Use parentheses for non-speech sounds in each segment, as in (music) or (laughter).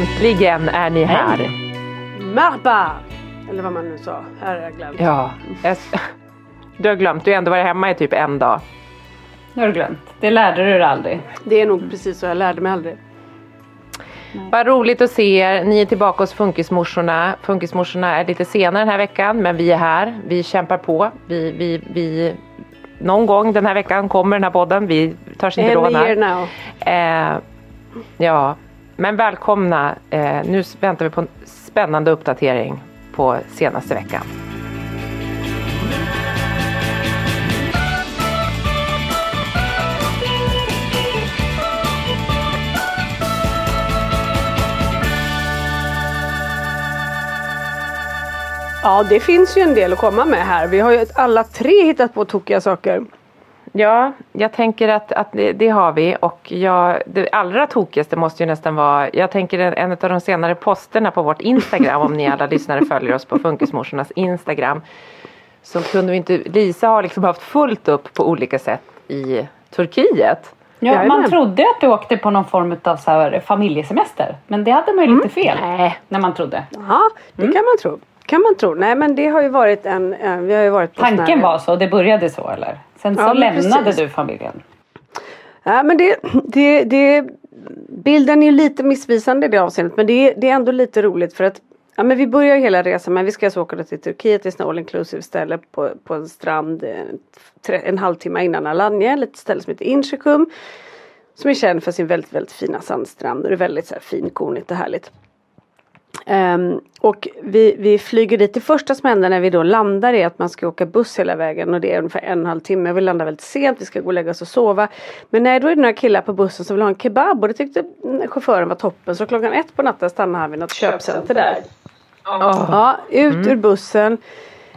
Äntligen är ni här! Marba! Eller vad man nu sa. Här har jag glömt. Ja, jag, du har glömt. Du har ändå varit hemma i typ en dag. Det har du glömt. Det lärde du dig aldrig. Det är nog precis så. Jag lärde mig aldrig. Vad roligt att se er. Ni är tillbaka hos Funkismorsorna. Funkismorsorna är lite senare den här veckan, men vi är här. Vi kämpar på. Vi, vi, vi, någon gång den här veckan kommer den här podden. Vi törs inte year now. Eh, ja, men välkomna. Eh, nu väntar vi på en spännande uppdatering på senaste veckan. Ja, det finns ju en del att komma med här. Vi har ju alla tre hittat på tokiga saker. Ja, jag tänker att, att det, det har vi och jag, det allra tokigaste måste ju nästan vara, jag tänker en, en av de senare posterna på vårt Instagram om ni alla (laughs) lyssnare följer oss på Funkismorsornas Instagram. Så kunde vi inte, Lisa har liksom haft fullt upp på olika sätt i Turkiet. Ja, Jajamän. man trodde att du åkte på någon form av så här familjesemester. Men det hade man ju lite fel. Nej. När man trodde. Ja, det kan man tro. Kan man tro. Nej men det har ju varit en, en vi har ju varit på Tanken här- var så, det började så eller? Sen så Ja, lämnade precis. du familjen. Ja men det, det, det, bilden är lite missvisande i det avseendet men det, är- det är ändå lite roligt för att Ja men vi börjar hela resan men vi ska alltså åka till Turkiet till all inclusive ställe på, på en strand eh, en halvtimme innan Alanya, ett ställe som heter Inchikum. Som är känd för sin väldigt väldigt fina sandstrand och det är väldigt så här finkornigt och härligt. Ehm, och vi, vi flyger dit. Det första som händer när vi då landar är att man ska åka buss hela vägen och det är ungefär en och en halv timme. Vi landar väldigt sent, vi ska gå och lägga oss och sova. Men nej, då är det några killar på bussen som vill ha en kebab och det tyckte mm, chauffören var toppen. Så klockan ett på natten stannar han vid något köpcenter där. Ja, ut ur bussen.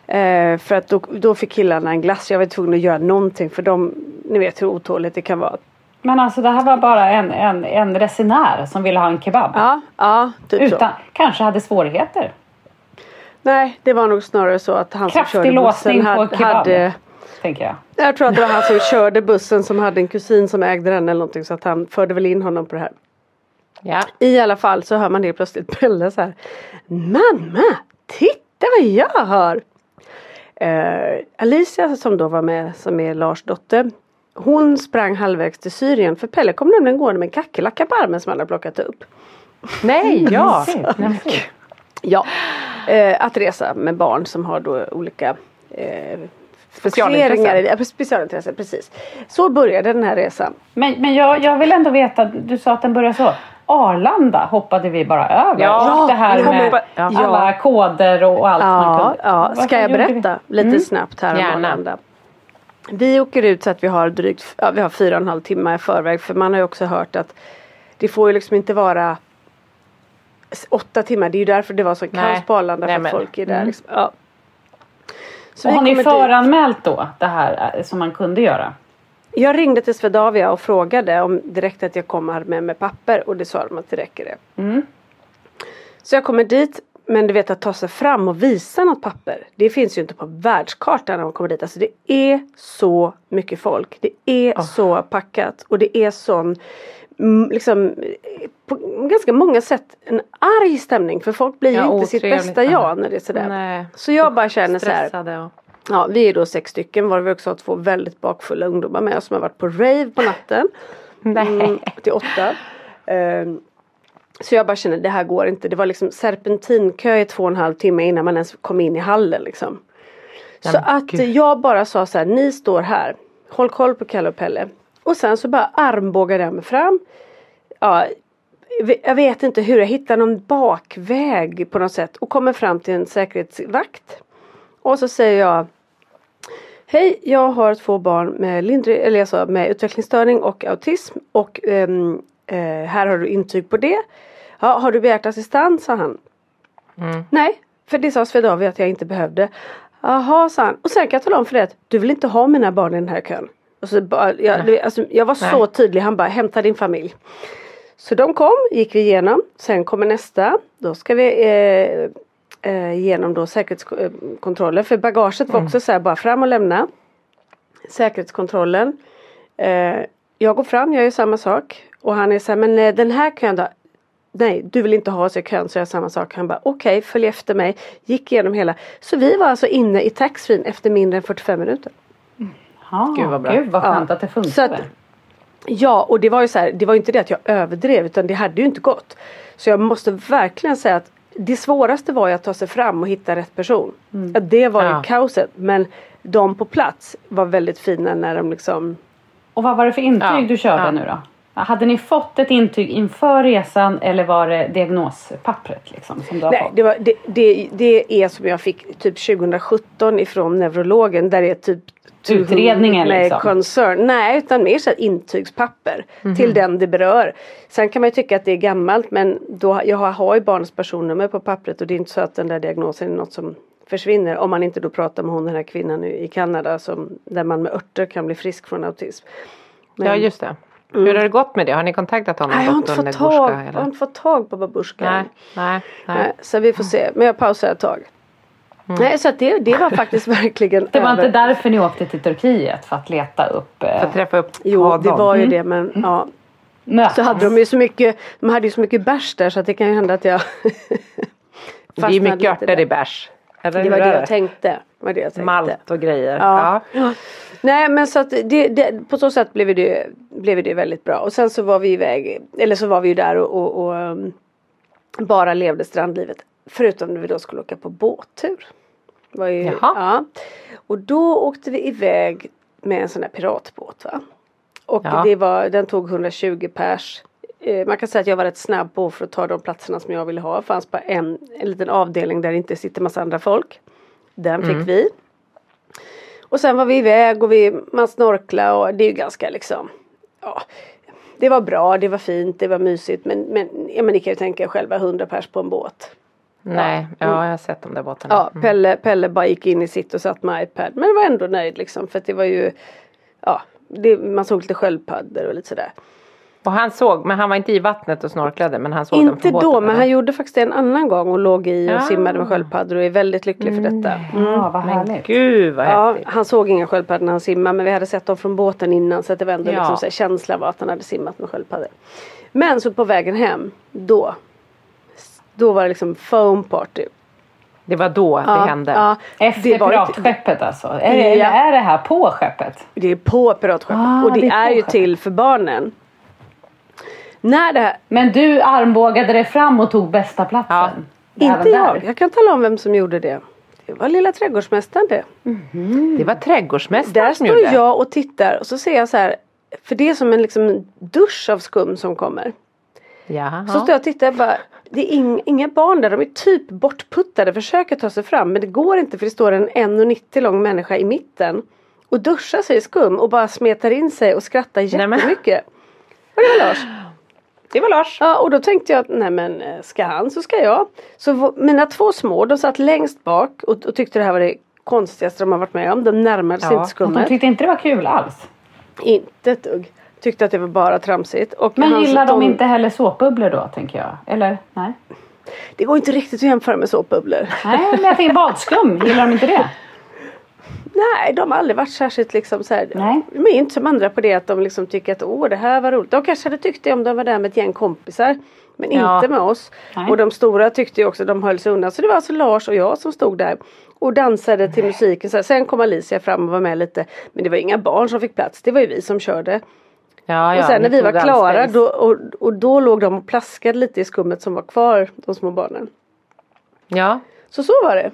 Eh, för att då, då fick killarna en glass. Jag var tvungen att göra någonting för de, ni vet hur otåligt det kan vara. Men alltså det här var bara en, en, en resenär som ville ha en kebab. Ja, ja, typ så. Utan, kanske hade svårigheter. Nej, det var nog snarare så att han som Kraftig körde låsning bussen på hade, kebab. hade Tänker jag. Jag tror att det var han som (laughs) körde bussen som hade en kusin som ägde den eller någonting så att han förde väl in honom på det här. Ja. I alla fall så hör man det plötsligt Pelle så här. Mamma, titta vad jag har! Eh, Alicia som då var med som är Lars dotter. Hon sprang halvvägs till Syrien för Pelle kom nämligen gående med en kackerlacka på armen som han hade plockat upp. Nej, (laughs) ja. Ja, eh, att resa med barn som har då olika eh, Specialintresse. fokuseringar i- ja, Specialintresse, precis. Så började den här resan. Men, men jag, jag vill ändå veta, du sa att den började så. Arlanda hoppade vi bara över. Ja, det här med hoppar- ja. alla koder och, allt man Ja, kunde. ja. Ska jag gjorde vi- berätta lite snabbt här om Gärna. Arlanda? Vi åker ut så att vi har drygt ja, vi har fyra och en halv timme i förväg för man har ju också hört att det får ju liksom inte vara åtta timmar. Det är ju därför det var så kaos på Arlanda för att folk är där. mm. Liksom. Ja. Så Och har ni kommer dit. föranmält då det här eh, som man kunde göra? Jag ringde till Swedavia och frågade om direkt att jag kommer med med papper och det sa de att det räcker det. Mm. Så jag kommer dit men du vet att ta sig fram och visa något papper. Det finns ju inte på världskartan när man kommer dit. Alltså det är så mycket folk. Det är så packat och det är sån liksom på ganska många sätt en arg stämning för folk blir ju Ja, inte sitt bästa jag Ja. när det är sådär. Nej. Så jag bara känner så här. Stressade. Ja, vi är då sex stycken var vi också har två väldigt bakfulla ungdomar med oss som har varit på rave på natten. (laughs) Mm, till åtta. Ehm, så jag bara känner det här går inte. Det var liksom serpentinkö i två och en halv timme innan man ens kom in i hallen liksom. Så men att gud. jag bara sa så här, ni står här. Håll koll på Kalle och Pelle. Och sen så bara armbågade jag mig fram. Ja, jag vet inte hur jag hittar någon bakväg på något sätt och kommer fram till en säkerhetsvakt. Och så säger jag Hej, jag har två barn med, lindrig, eller sa, med utvecklingsstörning och autism och ehm, eh, här har du intyg på det. Ja, har du begärt assistans? sa han. Nej, för det sa Swedavia att jag inte behövde. Jaha, sa han. Och sen kan jag tala om för dig att du vill inte ha mina barn i den här kön. Och så jag, alltså, jag var så Nej. tydlig, han bara hämta din familj. Så de kom, gick vi igenom. Sen kommer nästa. Då ska vi eh, eh, då säkerhetskontroller. För bagaget var också så här bara fram och lämna. Säkerhetskontrollen. Eh, jag går fram, jag gör samma sak. Och han är så här, men eh, den här kön då? Nej, du vill inte ha oss i kön så jag samma sak. Han bara okej, följ efter mig. Gick igenom hela. Så vi var alltså inne i taxfree efter mindre än 45 minuter. Ja, Gud, vad bra. Gud vad skönt Ja. att det funkade. Att- Ja, och det var ju så här, det var inte det att jag överdrev utan det hade ju inte gått. Så jag måste verkligen säga att det svåraste var ju att ta sig fram och hitta rätt person. Ja, det var ju Ja. kaoset. Men de på plats var väldigt fina när de liksom Och vad var det för intyg Ja, du körde ja. nu då? Hade ni fått ett intyg inför resan eller var det diagnospappret liksom, som du har Nej, fått? det, var, det, det, det är som jag fick typ 2017 ifrån neurologen där det är typ Utredningen, may liksom. concern. Nej, utan mer så här intygspapper Mhm. till den det berör. Sen kan man ju tycka att det är gammalt men då, jag har, har ju barnets personnummer på pappret och det är inte så att den där diagnosen är något som försvinner om man inte då pratar med hon den här kvinnan i i Kanada som, där man med örter kan bli frisk från autism. Men- Ja just det. Hur har det gått med det? Har ni kontaktat honom? Nej, jag har inte fått tag, jag har inte fått tag på babushka. Nej, nej, Nej, så vi får se. Men jag pausar ett tag. Nej, så att det, det var faktiskt (laughs) verkligen Det var över. inte därför ni åkte till Turkiet för att leta upp eh, För att träffa upp Jo, honom. det var Mm. ju det men ja. möten? Så hade de ju så mycket, de hade ju så mycket bärs där så att det kan ju hända att jag (laughs) Det är ju mycket örter i bärs. Eller Det var det jag tänkte. Var det jag tänkte. Malt och grejer. Ja. Ja. Nej men så att det, det, på så sätt blev det, blev det väldigt bra. Och sen så var vi iväg, eller så var vi ju där och, och, och um, bara levde strandlivet. Förutom när vi då skulle åka på båttur. Var ju, Jaha. Ja. Och då åkte vi iväg med en sån här piratbåt va. Och Ja. det var, den tog 120 pers. Eh, Man kan säga att jag var rätt snabb på för att ta de platserna som jag ville ha. Det fanns bara en, en liten avdelning där det inte sitter massa andra folk. Den fick vi. Och sen var vi iväg och vi, man snorkla och det är ju ganska liksom ja, Det var bra, det var fint, det var mysigt men, men ja, men ni kan ju tänka er själva 100 pers på en båt. Nej, ja jag har sett de där båtarna. Ja, Pelle, Pelle bara gick in i sitt och satt med iPad men var ändå nöjd liksom för att det var ju Ja, det, man såg lite sköldpaddor och lite sådär. Och han såg, men han var inte i vattnet och snorklade men han såg dem Inte från båten. då men han gjorde faktiskt det en annan gång och låg i och Ja. simmade med sköldpaddor och är väldigt lycklig för detta. Ja, vad Men härligt. gud vad Ja, häftigt. han såg inga sköldpaddor när han simmade men vi hade sett dem från båten innan så att det var ändå Ja. liksom så här, känslan var att han hade simmat med sköldpaddor. Men så på vägen hem, då då var det liksom foam party. Det var då det hände. Ja, Efter det var piratskeppet alltså? Är, det, Ja. är det här på skeppet? Det är på piratskeppet Ah, och det, det är är, ju skeppet. till för barnen. När det Men du armbågade dig fram och tog bästa platsen? inte Även jag, där. jag kan tala om vem som gjorde det. Det var lilla trädgårdsmästaren det. Det var trädgårdsmästaren Där som står gjorde jag och tittar och så ser jag så här. För det är som en liksom dusch av skum som kommer. Jaha. Så står jag och tittar och bara. Det är ing, inga barn där, de är typ bortputtade, försöker ta sig fram men det går inte för det står en 1,90 lång människa i mitten. Och duschar sig i skum och bara smetar in sig och skrattar Nej, men- jättemycket. Och det var Lars. Det var Lars. Ja och då tänkte jag att nej men eh, ska han så ska jag. Så mina två små de satt längst bak och, och tyckte det här var det konstigaste de har varit med om. De närmade sig Ja, inte De skummet. tyckte inte det var kul alls. Inte ett dugg. Tyckte att det var bara tramsigt. Och Men gillar de inte heller såpbubblor då tänker jag? Eller? Nej. Det går inte riktigt att jämföra med såpbubblor. Nej, men jag tänker badskum. Gillar de inte det? Nej, de har aldrig varit särskilt liksom så här. Nej. De är inte som andra på det att de liksom tycker att åh det här var roligt. De kanske hade tyckt det om de var där med ett gäng kompisar. Men Ja. inte med oss. Nej. Och de stora tyckte ju också de höll sig undan. Så det var alltså Lars och jag som stod där. Och dansade till musiken. Så här. Sen kom Alicia fram och var med lite. Men det var inga barn som fick plats. Det var ju vi som körde. Ja, ja, och sen när vi var klara då, och, och då låg de och plaskade lite i skummet som var kvar. De små barnen. Ja, Så så var det.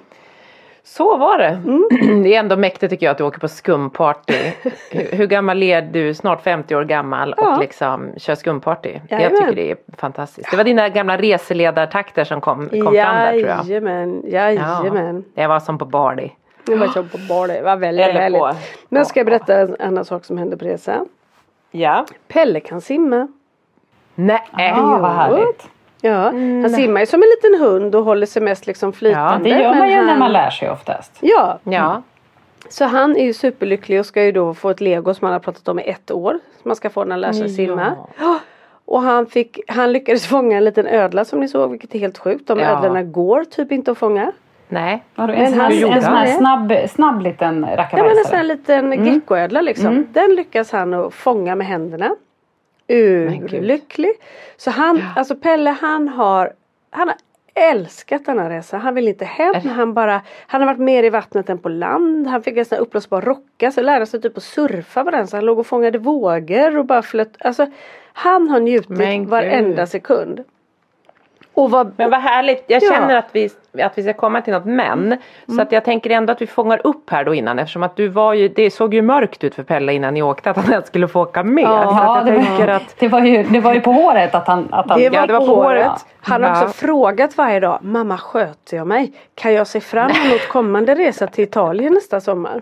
Så var det. Mm. (clears throat) Det är ändå mäktigt tycker jag att du åker på skumparty. (laughs) hur, hur gammal är du? Snart 50 år gammal Ja. och liksom kör skumparty. Jag Jajamän. tycker det är fantastiskt. Det var dina gamla reseledartakter som kom, kom fram där tror jag. Jajamän, jajamän. Det var som på Bali. Det var så på bar det. var väldigt Eller härligt. på- Men ska jag berätta en annan sak som hände på resan. Ja. Pelle kan simma. Nej. Ja, vad härligt. Ja, han simmar ju som en liten hund och håller sig mest liksom flytande. Det gör man ju när han- man lär sig oftast. Ja, Ja. så han är ju superlycklig och ska ju då få ett lego som han har pratat om i ett år. Som man ska få när han lär sig simma. Och han, fick, han lyckades fånga en liten ödla som ni såg vilket är helt sjukt. De Ja. ödlorna går typ inte att fånga. Nej. Vadå, Men en sån han- här, en sån här snabb, snabb liten Ja men en sån här rackabajsare. liten geckoödla liksom. Den lyckas han att fånga med händerna. Urlycklig. Så han, alltså Pelle han har, han har älskat den här resan. Han vill inte hem. Han, bara, han har varit mer i vattnet än på land. Han fick en sån här uppblåsbar rocka. Så lärde sig typ att surfa på den. Så han låg och fångade vågor och bara flöt. Alltså han har njutit varenda sekund. Och vad, Men vad härligt. Jag Ja. känner att vi, att vi ska komma till något men. Så att jag tänker ändå att vi fångar upp här då innan eftersom att du var ju, det såg ju mörkt ut för Pelle innan ni åkte att han ens skulle få åka med. Ja, Ja, det tänker var, att det, var ju, det var ju på håret att han... Att han det var, Ja, det var på på håret. håret. Han har också Ja. frågat varje dag. Mamma sköter jag mig? Kan jag se fram emot kommande resa till Italien nästa sommar?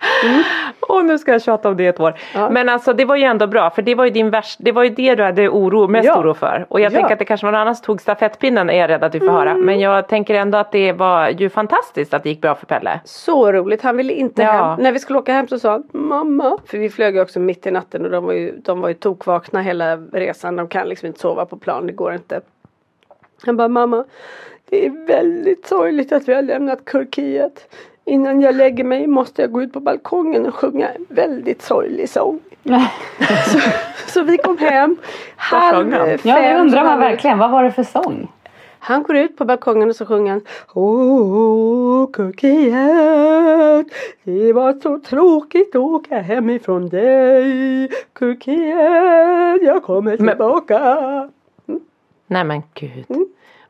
(laughs) Åh nu ska jag tjata om det ett år. Ja. Men alltså det var ju ändå bra för det var ju din värst, det var ju det du hade oro, mest Ja. oro för. Och jag Ja. Mm. tänker att det kanske var någon annan som tog stafettpinnen är jag rädd att vi får höra. Men jag tänker ändå att det var ju fantastiskt att det gick bra för Pelle. Så roligt. Han ville inte Ja. hem. När vi skulle åka hem så sa han Mamma. För vi flög ju också mitt i natten och de var ju, de var ju tokvakna hela resan. De kan liksom inte sova på plan. Det går inte. Han bara Mamma. Det är väldigt sorgligt att vi har lämnat Turkiet. Innan jag lägger mig måste jag gå ut på balkongen och sjunga en väldigt sorglig sång. (laughs) så, så vi kom hem. Halv Ja, det fem, undrar man verkligen. Vad var det för sång? han går ut på balkongen och så sjunger han Åh, Turkiet Det var så tråkigt att åka hemifrån dig Turkiet, jag kommer Men- tillbaka Nej men gud. Mm.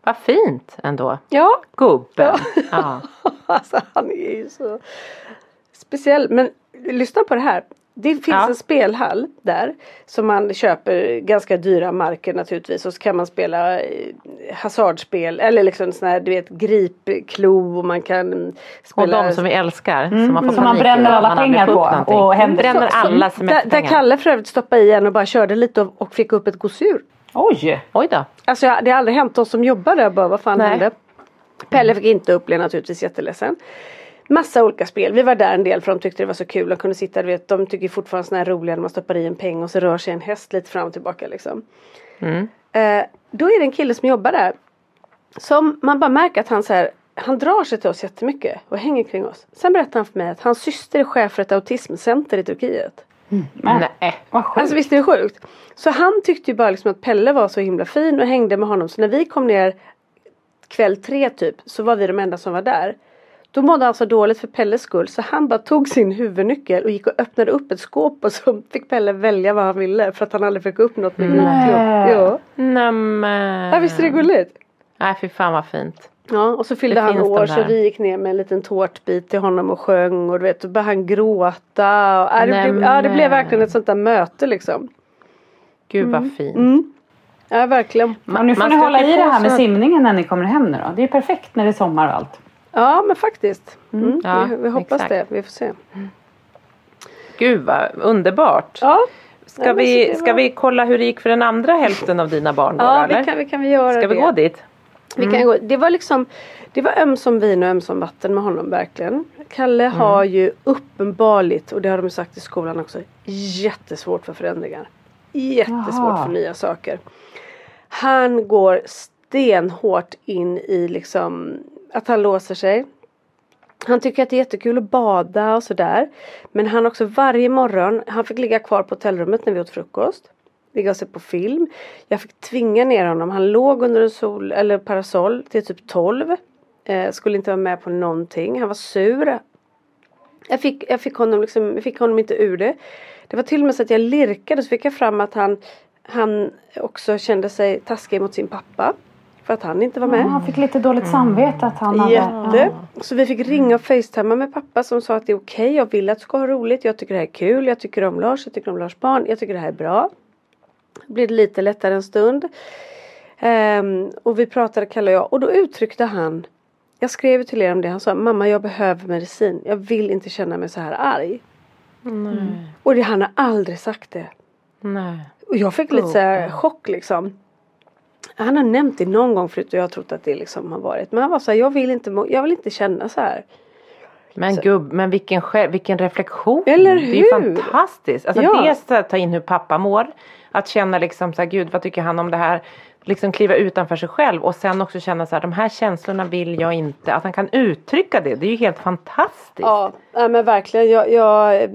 Vad fint ändå. Ja, Gubben. Ja. (laughs) alltså han är ju så speciell. Men lyssna på det här. Det finns Ja. en spelhall där som man köper ganska dyra marker naturligtvis och så kan man spela eh, hasardspel eller liksom sån här du vet gripklo och man kan Och spela de som vi älskar. Som man får Som man bränner alla man pengar på och händer Bränner alla där, där semesterpengar. Kalle för övrigt stoppade i en och bara körde lite och, och fick upp ett gosedjur. Oj! Oj då. Alltså jag, det har aldrig hänt oss som jobbar där bara vad fan Nej. hände? Pelle fick inte upp blev naturligtvis jätteledsen. Massa olika spel. Vi var där en del för de tyckte det var så kul. De kunde sitta, du vet, de tycker fortfarande sådana här roliga när man stoppar i en peng och så rör sig en häst lite fram och tillbaka liksom. Eh, då är det en kille som jobbar där. Som man bara märker att han så här, han drar sig till oss jättemycket och hänger kring oss. Sen berättar han för mig att hans syster är chef för ett autismcenter i Turkiet. Men, Nej. vad sjukt. Alltså visst är det sjukt? Så han tyckte ju bara liksom att Pelle var så himla fin och hängde med honom. Så när vi kom ner kväll tre typ så var vi de enda som var där. Då mådde han så dåligt för Pelles skull så han bara tog sin huvudnyckel och gick och öppnade upp ett skåp och så fick Pelle välja vad han ville för att han aldrig fick upp något med Nej. Ja. Nämen. ja visst är det gulligt? Nej fy fan vad fint. Ja, och så fyllde Det han år så vi gick ner med en liten tårtbit till honom och sjöng och du vet, då började han gråta. Och, äh, det, blev, ja, det blev verkligen ett sånt där möte liksom. Gud vad fint. Mm. Ja, verkligen. Och nu får Man ni hålla i det här med simningen när ni kommer hem nu då. Det är perfekt när det är sommar och allt. Ja, men faktiskt. Mm. Ja, vi, vi hoppas exakt. det. Vi får se. Gud vad underbart. Ja, Ska, Ja, vi, det ska vi kolla hur det gick för den andra hälften av dina barn då, ja eller? vi kan, vi kan vi göra Ska vi det. gå dit? Vi kan gå. Det var liksom Det var ömsom vin och ömsom vatten med honom verkligen. Kalle har ju uppenbarligt, och det har de sagt i skolan också, jättesvårt för förändringar. Jättesvårt Jaha. för nya saker. Han går stenhårt in i liksom att han låser sig. Han tycker att det är jättekul att bada och sådär. Men han också varje morgon, han fick ligga kvar på hotellrummet när vi åt frukost. Ligga och se på film. Jag fick tvinga ner honom. Han låg under en sol eller parasoll till typ 12. Eh, skulle inte vara med på någonting. Han var sur. Jag fick, jag fick, honom, liksom, jag fick honom inte ur det. Det var till och med så att jag lirkade så fick jag fram att han, han också kände sig taskig mot sin pappa. För att han inte var med. Ja, han fick lite dåligt samvete att han hade... Jätte. Så vi fick ringa och facetimea med pappa som sa att det är okej. Jag vill att du ska ha roligt. Jag tycker det här är kul. Jag tycker om Lars. Jag tycker om Lars barn. Jag tycker det här är bra. Det blev lite lättare en stund. Ehm, och vi pratade Kalle och jag. Och då uttryckte han. Jag skrev till er om det. Han sa mamma jag behöver medicin. Jag vill inte känna mig så här arg. Och det, han har aldrig sagt det. Nej. Och jag fick lite så här chock liksom. Han har nämnt det någon gång förut och jag har trott att det liksom har varit. Men han var så här, jag vill inte, jag vill inte känna så här. Men gubb, men vilken, vilken reflektion. Eller Det är ju hur? fantastiskt. Alltså Ja. dels att ta in hur pappa mår. Att känna liksom så här, gud vad tycker han om det här. Liksom kliva utanför sig själv och sen också känna så här, de här känslorna vill jag inte. Att han kan uttrycka det, det är ju helt fantastiskt. Ja, äh, men verkligen. Jag, jag,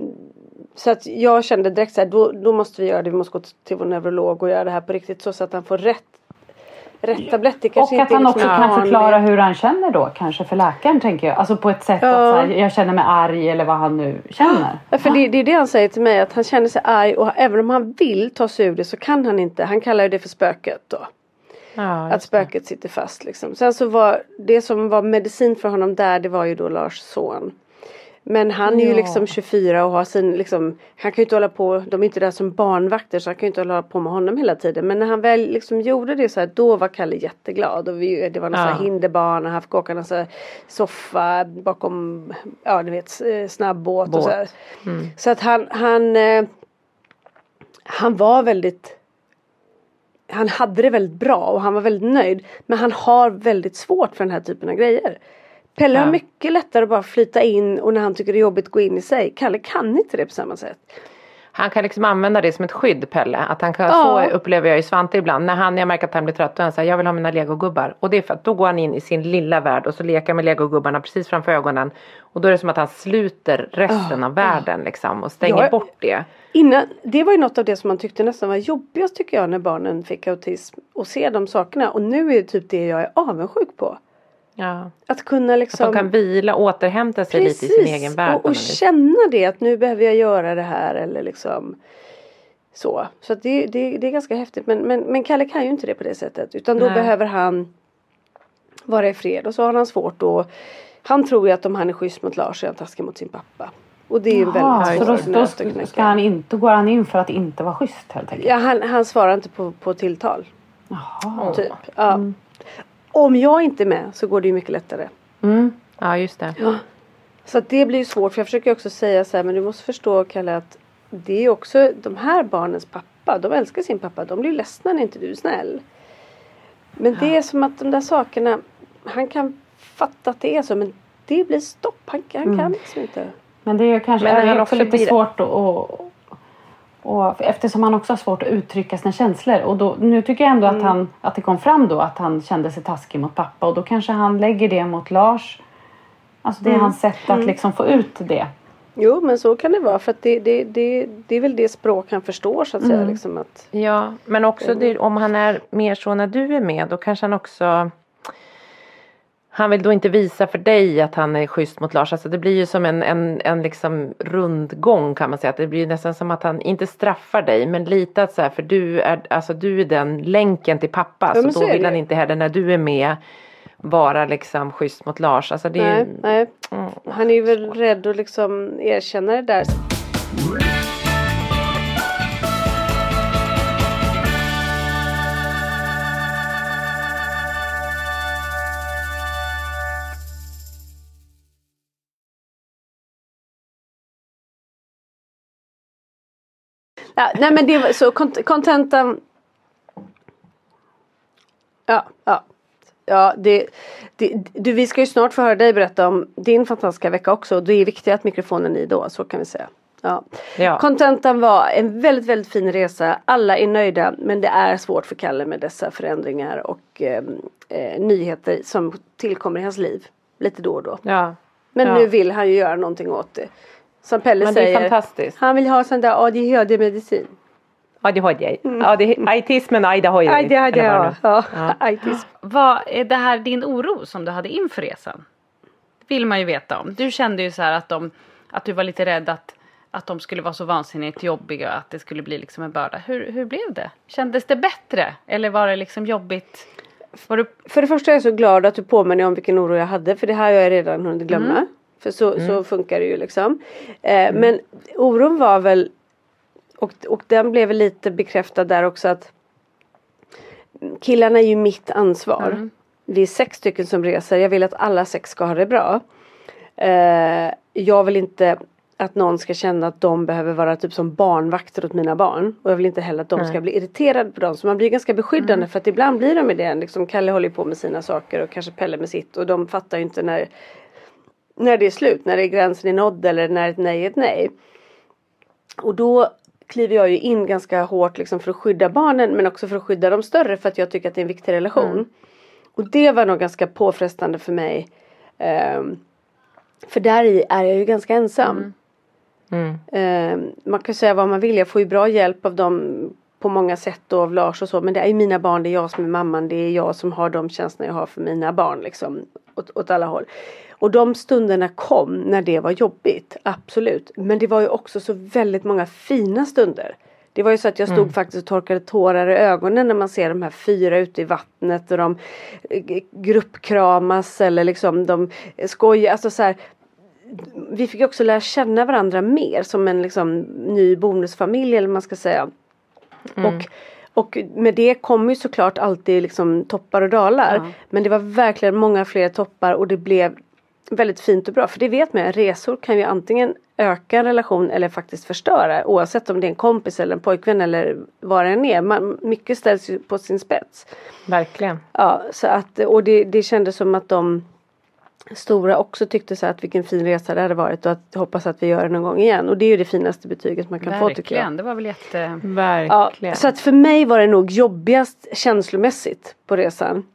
så att jag kände direkt så här, då, då måste vi göra det. Vi måste gå till vår neurolog och göra det här på riktigt så, så att han får rätt, rätt tablett. Det Och att han också kan förklara hur han känner då kanske för läkaren tänker jag. Alltså på ett sätt Ja. att så här, jag känner mig arg eller vad han nu känner. Ja, för det, det är det han säger till mig att han känner sig arg och även om han vill ta sig ur det så kan han inte. Han kallar det för spöket då. Ja, Att spöket sitter fast liksom. Sen så var det som var medicin för honom där det var ju då Lars son. Men han är ju Ja. liksom 24 och har sin liksom Han kan ju inte hålla på De är inte där som barnvakter så han kan ju inte hålla på med honom hela tiden. Men när han väl liksom gjorde det så här Då var Kalle jätteglad. Och vi, det var någon Ja. sån här hinderbana Han fick åka någon sån här soffa bakom Ja ni vet eh, snabbbåt och Båt. så här. Så att han Han eh, Han var väldigt han hade det väldigt bra och han var väldigt nöjd. Men han har väldigt svårt för den här typen av grejer. Pelle har mycket lättare att bara flyta in och när han tycker det är jobbigt gå in i sig. Kalle kan inte det på samma sätt. Han kan liksom använda det som ett skydd Pelle. Att han kan, Ja. Så upplever jag ju Svante ibland. När han, jag märker att han blir trött och han säger jag vill ha mina legogubbar. Och det är för att då går han in i sin lilla värld och så leker med legogubbarna precis framför ögonen. Och då är det som att han sluter resten av världen liksom och stänger Ja. bort det. Innan, det var ju något av det som man tyckte nästan var jobbigast tycker jag när barnen fick autism. Och se de sakerna. Och nu är det typ det jag är avundsjuk på. Ja. Att kunna Att liksom. de kan vila, återhämta sig lite i sin egen värld. och, och känna det att nu behöver jag göra det här eller liksom så. Så att det, det, det är ganska häftigt men, men, men Kalle kan ju inte det på det sättet utan då Nej. behöver han vara i fred och så har han svårt då. Han tror ju att om han är schysst mot Lars så är han taskig mot sin pappa. Och det är ju väldigt så svår då, då att knäcka. ska han inte, går han in för att inte vara schysst helt enkelt? Ja, han, han svarar inte på, på tilltal. Jaha. Typ. Ja. Om jag inte är med så går det ju mycket lättare. Mm. Ja just det. Så att det blir ju svårt för jag försöker också säga så här men du måste förstå Kalle att det är också de här barnens pappa. De älskar sin pappa. De blir ledsna när inte du är snäll. Men det är som att de där sakerna han kan fatta att det är så men det blir stopp. Han, han kan liksom inte. Men det är kanske Men är också lite svårt att och, eftersom han också har svårt att uttrycka sina känslor. Och då, nu tycker jag ändå Mm. att, han, att det kom fram då att han kände sig taskig mot pappa. Och då kanske han lägger det mot Lars. Alltså det Mm. är hans sätt att liksom få ut det. Jo men så kan det vara för att det, det, det, det är väl det språk han förstår så att säga. Liksom att, Ja, men också det, om han är mer så när du är med då kanske han också han vill då inte visa för dig att han är schysst mot Lars. Alltså det blir ju som en, en, en liksom rundgång kan man säga. Att det blir nästan som att han inte straffar dig men lite att så här, för du är, alltså du är den länken till pappa. Ja, så så då är vill det. han inte heller när du är med vara liksom schysst mot Lars. Alltså det är, Nej, nej. Mm. Han är ju väl rädd att liksom erkänna det där. Ja, nej men det var så kont- kontentan. Ja, ja. Ja, det, det, du, vi ska ju snart få höra dig berätta om din fantastiska vecka också. Det är viktigt att mikrofonen är i då, så kan vi säga. Ja. Ja. Kontentan var en väldigt, väldigt fin resa. Alla är nöjda men det är svårt för Kalle med dessa förändringar och eh, eh, nyheter som tillkommer i hans liv. Lite då och då. ja. Men Ja. nu vill han ju göra någonting åt det. Som Pelle Men det är säger. fantastiskt. Han vill ha sån där ADHD-medicin. ADHD. ADHD. Autismen ADHD. ADHD, Eller vad det ja. ja. (laughs) Autism. Vad är det här din oro som du hade inför resan? Det vill man ju veta om. Du kände ju så här att, de, att du var lite rädd att, att de skulle vara så vansinnigt jobbiga och att det skulle bli liksom en börda. Hur, hur blev det? Kändes det bättre? Eller var det liksom jobbigt? Var du, För det första är jag så glad att du påminner om vilken oro jag hade för det här har jag redan hunnit glömma. Mm. För så, så funkar det ju liksom. Eh, Men oron var väl och, och den blev lite bekräftad där också att killarna är ju mitt ansvar. Mm. Vi är sex stycken som reser. Jag vill att alla sex ska ha det bra. Eh, jag vill inte att någon ska känna att de behöver vara typ som barnvakter åt mina barn. Och jag vill inte heller att de ska bli irriterade på dem. Så man blir ganska beskyddande Mm. för att ibland blir de med det. Liksom Kalle håller på med sina saker och kanske Pelle med sitt. Och de fattar ju inte när, när det är slut. När det är gränsen är nådd eller när ett nej är ett nej. Och då kliver jag ju in ganska hårt liksom för att skydda barnen men också för att skydda de större för att jag tycker att det är en viktig relation. Och det var nog ganska påfrestande för mig. Ehm, för där i är jag ju ganska ensam. Mm. Ehm, man kan säga vad man vill, jag får ju bra hjälp av dem på många sätt och av Lars och så men det är ju mina barn, det är jag som är mamman, det är jag som har de känslorna jag har för mina barn liksom. Åt, åt alla håll. Och de stunderna kom när det var jobbigt, absolut. Men det var ju också så väldigt många fina stunder. Det var ju så att jag stod faktiskt och torkade tårar i ögonen när man ser de här fyra ute i vattnet och de eh, gruppkramas eller liksom de skojar, alltså så här, vi fick också lära känna varandra mer som en liksom ny bonusfamilj eller vad man ska säga. Och, och med det kommer ju såklart alltid liksom toppar och dalar. Men det var verkligen många fler toppar och det blev väldigt fint och bra. För det vet man, resor kan ju antingen öka en relation eller faktiskt förstöra. Oavsett om det är en kompis eller en pojkvän eller vad det än är. Man, mycket ställs ju på sin spets. Verkligen. Ja, så att, och det, det kändes som att de stora också tyckte så att vilken fin resa det hade varit och att hoppas att vi gör det någon gång igen. Och det är ju det finaste betyget man kan få tycker jag. verkligen, det var väl jätte... Ja, Verkligen. så att för mig var det nog jobbigast känslomässigt på resan.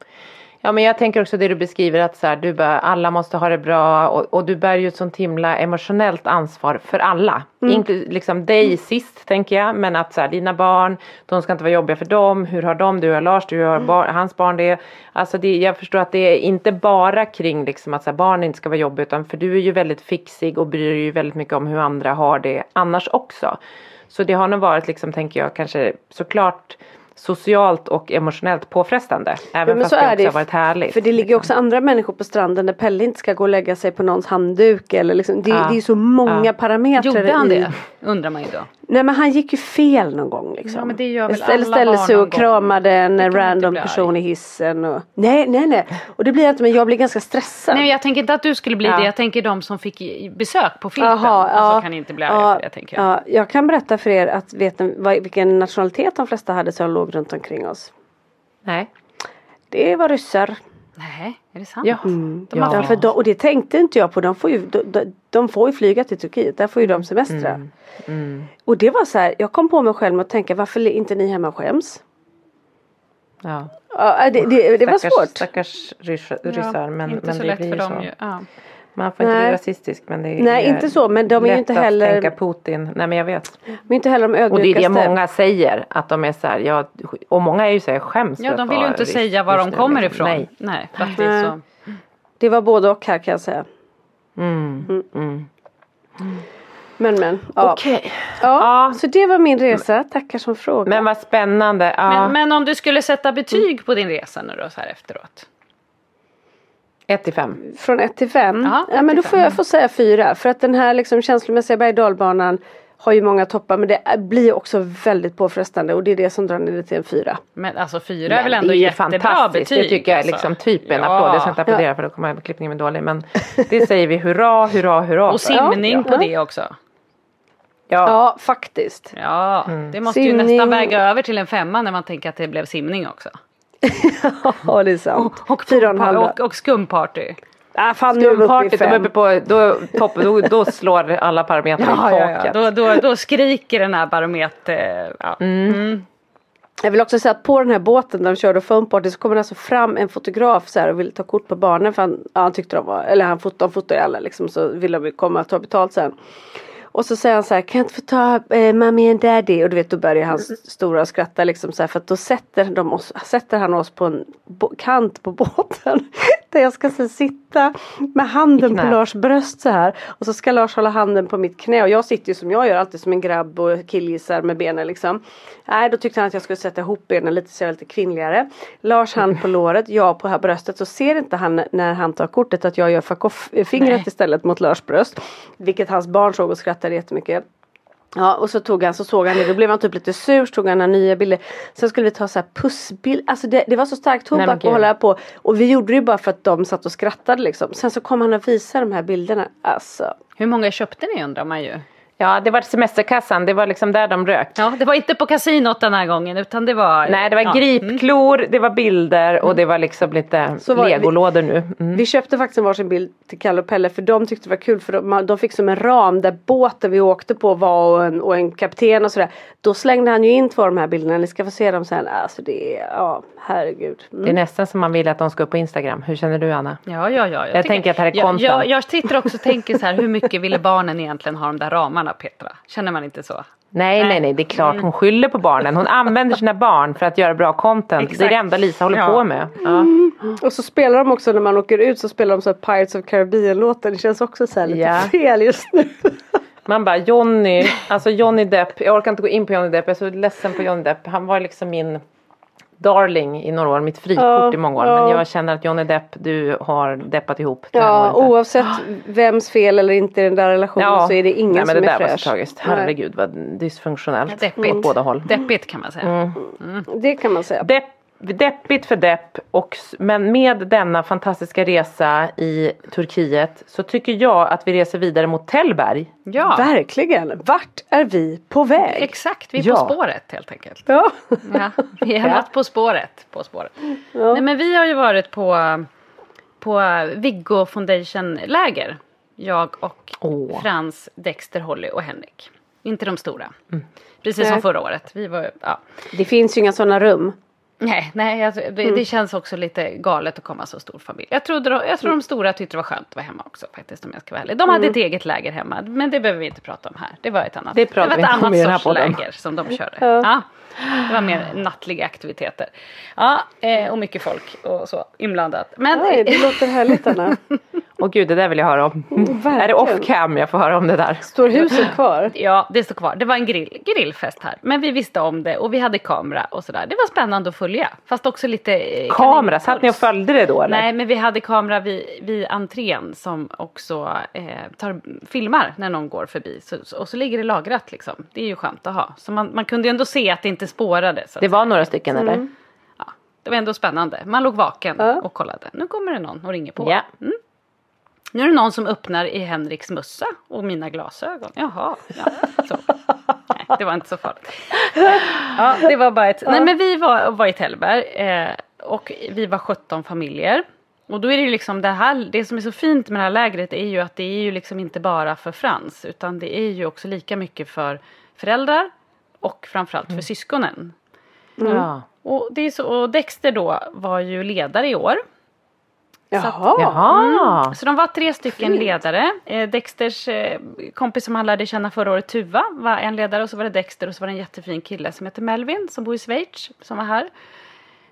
Ja men jag tänker också det du beskriver att så här, du bär, alla måste ha det bra och, och du bär ju ett sånt himla emotionellt ansvar för alla. Inkl, liksom dig sist tänker jag men att så här, dina barn, de ska inte vara jobbiga för dem. Hur har de, du har Lars, du har bar, hans barn det. Alltså det, jag förstår att det är inte bara kring liksom att så här, barn inte ska vara jobbiga utan för du är ju väldigt fixig och bryr dig ju väldigt mycket om hur andra har det annars också. Så det har nog varit liksom tänker jag kanske såklart socialt och emotionellt påfrestande. Även Ja, men fast så det är också det. har varit härligt. För det ligger också andra människor på stranden där Pelle inte ska gå och lägga sig på någons handduk. Eller liksom, det, Ja. det är så många Ja. parametrar. Gjorde han i, det? Undrar man ju då. Nej men han gick ju fel någon gång liksom. Ja, men det gör väl Eller alla ställde sig och gång. kramade en random person i hissen. Och... Nej nej nej. Och det blir jag inte men jag blir ganska stressad. Nej, jag tänker inte att du skulle bli Ja. det. Jag tänker de som fick besök på filten. Alltså, ja. kan inte bli arga ja, för det, tänker jag. Ja, jag kan berätta för er att vet ni vilken nationalitet de flesta hade som låg runt omkring oss. Nej. Det var ryssar. Nej, är det sant? Ja. De Ja. Ja, för de, och det tänkte inte jag på. De får, ju, de, de, får ju flyga till Turkiet. Där får ju de semestra. Mm. Och det var så här. Jag kom på mig själv med att tänka varför är inte ni hemma skäms? Ja. Ja, det, det, det var Stackars- svårt. Stackars ryssar, ryssar men, inte men så det lätt blir för dem så. ju. Ja. Man får inte Nej. bli rasistisk men det är Nej, ju inte så, men de är ju lätt inte att heller- tänka Putin. Nej men jag vet. Men inte heller de Och det är ödmjukaste. det många säger att de är så här, ja, och många är ju så här, skäms ja, de att vill ju inte ryss- säga var de kommer liksom. ifrån. Nej. Nej, att det är så. Det var både och här kan jag säga. Mm. Mm. Men men. Ja. Okej. Ja, så det var min resa. Tackar som fråga. Men vad spännande. Ja. Men, men om du skulle sätta betyg på din resa nu då så här efteråt? 1 till 5. Från 1 till 5? Ja, Ja, men då får jag få säga 4. För att den här liksom känslomässiga berg dalbanan har ju många toppar men det blir också väldigt påfrestande och det är det som drar ner det till en 4. Men alltså fyra är väl ändå det är ju jättebra fantastiskt. betyg. Det tycker jag är alltså. liksom typ en Ja. applåd. Jag ska inte applådera för då kommer klippningen bli dålig. Men det säger vi hurra, hurra, hurra Och simning Ja, på ja. det också. Ja. Ja, faktiskt. Ja, det måste ju Simning. nästan väga över till en femma när man tänker att det blev simning också. (laughs) Ja, det är sant. Och, Fyra och en halv. och, och skumparty. Ah, fan, Skumpartyt, de uppe på, då, topp, då, då slår alla parametrar Ja, i ja, ja. taket. Då, då, då skriker den här barometer... Ja. Jag vill också säga att på den här båten där de körde foamparty så kommer det alltså fram en fotograf så här och vill ta kort på barnen för han, ja, han tyckte de var, eller han fot, de fotar ju alla liksom så vill de komma och ta betalt sen. Och så säger han så här, kan jag inte få ta eh, mommy and daddy? Och du vet då börjar han s- stora skratta liksom så här för att då sätter, de oss, sätter han oss på en kant på båten. (laughs) Där jag ska så sitta med handen på. Lars bröst så här. Och så ska Lars hålla handen på mitt knä och jag sitter ju som jag gör alltid som en grabb och killgissar med benen liksom. Nej då tyckte han att jag skulle sätta ihop benen lite så jag är lite kvinnligare. Lars hand på låret, jag på här bröstet så ser inte han när han tar kortet att jag gör fuck off fingret Nej. istället mot Lars bröst. Vilket hans barn såg och skrattade jättemycket. Ja och så tog han, så såg han det, då blev han typ lite sur, så tog han några nya bilder. Sen skulle vi ta så här pussbild, alltså det, det var så starkt tobak att hålla på. Och vi gjorde det bara för att de satt och skrattade liksom. Sen så kom han och visade de här bilderna. Alltså. Hur många köpte ni undrar man ju. Ja, det var semesterkassan. Det var liksom där de rök. Ja, det var inte på kasinot den här gången utan det var... Nej, det var ja. gripklor, det var bilder och det var liksom lite Så var legolådor nu. Mm. Vi köpte faktiskt en varsin bild till Kalle och Pelle för de tyckte det var kul för de, de fick som en ram där båten vi åkte på var och en, och en kapten och sådär. Då slängde han ju in två av de här bilderna, ni ska få se dem sen. Alltså det är, ja herregud. Mm. Det är nästan som man vill att de ska upp på Instagram. Hur känner du Anna? Ja, ja, ja. Jag tänker att det här är jag, content. jag, jag sitter också och tänker så här, hur mycket ville barnen egentligen ha de där ramarna Petra? Känner man inte så? Nej, nej, nej, det är klart hon skyller på barnen. Hon använder sina barn för att göra bra content. Det är Exakt. det enda Lisa håller Ja. på med. Ja. Och så spelar de också när man åker ut så spelar de så här Pirates of Caribbean låten. Det känns också så lite Ja. fel just nu. Man bara Johnny, alltså Johnny Depp, jag orkar inte gå in på Johnny Depp, jag är så ledsen på Johnny Depp. Han var liksom min darling i några år, mitt frikort Ja, i många år. ja. Men jag känner att Johnny Depp, du har deppat ihop. Ja oavsett vems fel eller inte i den där relationen så är det ingen nej, men som det är där var fräsch. så tragiskt. Herregud vad dysfunktionellt. Deppigt. Åt båda håll. Deppigt kan man säga. Det kan man säga. Depp, deppigt för depp, och, men med denna fantastiska resa i Turkiet så tycker jag att vi reser vidare mot Tällberg. Ja, Verkligen. Vart är vi på väg? exakt. Vi är Ja. på spåret helt enkelt. Ja. Ja, vi är något på spåret. På spåret. Nej, men vi har ju varit på, på Viggo Foundation läger. Jag och Åh. Frans, Dexter, Holly och Henrik. Inte de stora. Precis som förra året. Vi var, ja. Det finns ju inga sådana rum. Nej, nej alltså, det, det känns också lite galet att komma så stor familj. Jag, trodde, de- jag tror de stora tyckte det var skönt att vara hemma också faktiskt om jag ska vara ärlig. De hade ett eget läger hemma men det behöver vi inte prata om här. Det var ett annat, Det pratar var ett annat sorts läger som de körde. Ja. Det var mer nattliga aktiviteter. Ja, eh, och mycket folk och så inblandat. Men Nej, det låter härligt Anna. (laughs) Och gud det där vill jag höra om. verkligen. är det off cam jag får höra om det där? Står huset kvar? Ja, det står kvar. Det var en grill, grillfest här. Men vi visste om det och vi hade kamera och sådär. Det var spännande att följa. Fast också lite... eh, Kamera, satt ni och följde det då eller? Nej, men vi hade kamera vid, vid entrén som också eh, tar, filmar när någon går förbi. Så, och så ligger det lagrat liksom. Det är ju skönt att ha. Så man, man kunde ju ändå se att det inte spårade. Så Det var några stycken Mm. eller? ja, det var ändå spännande. Man låg vaken Ja. och kollade. Nu kommer det någon och ringer på. Ja. Nu är det någon som öppnar i Henriks mössa och mina glasögon. Jaha, ja, så. Nej, det var inte så farligt. Ja, det var bara ett... Nej, men vi var, var i Tällberg eh, och vi var 17 familjer. Och då är det ju liksom det här, det som är så fint med det här lägret är ju att det är ju liksom inte bara för Frans utan det är ju också lika mycket för föräldrar och framförallt för syskonen. Ja. Och, det är så, och Dexter då var ju ledare i år. Jaha. Jaha. Så de var tre stycken ledare. Eh, Dexters eh, kompis som han lärde känna förra året, Tuva, var en ledare och så var det Dexter och så var det en jättefin kille som heter Melvin som bor i Schweiz som var här.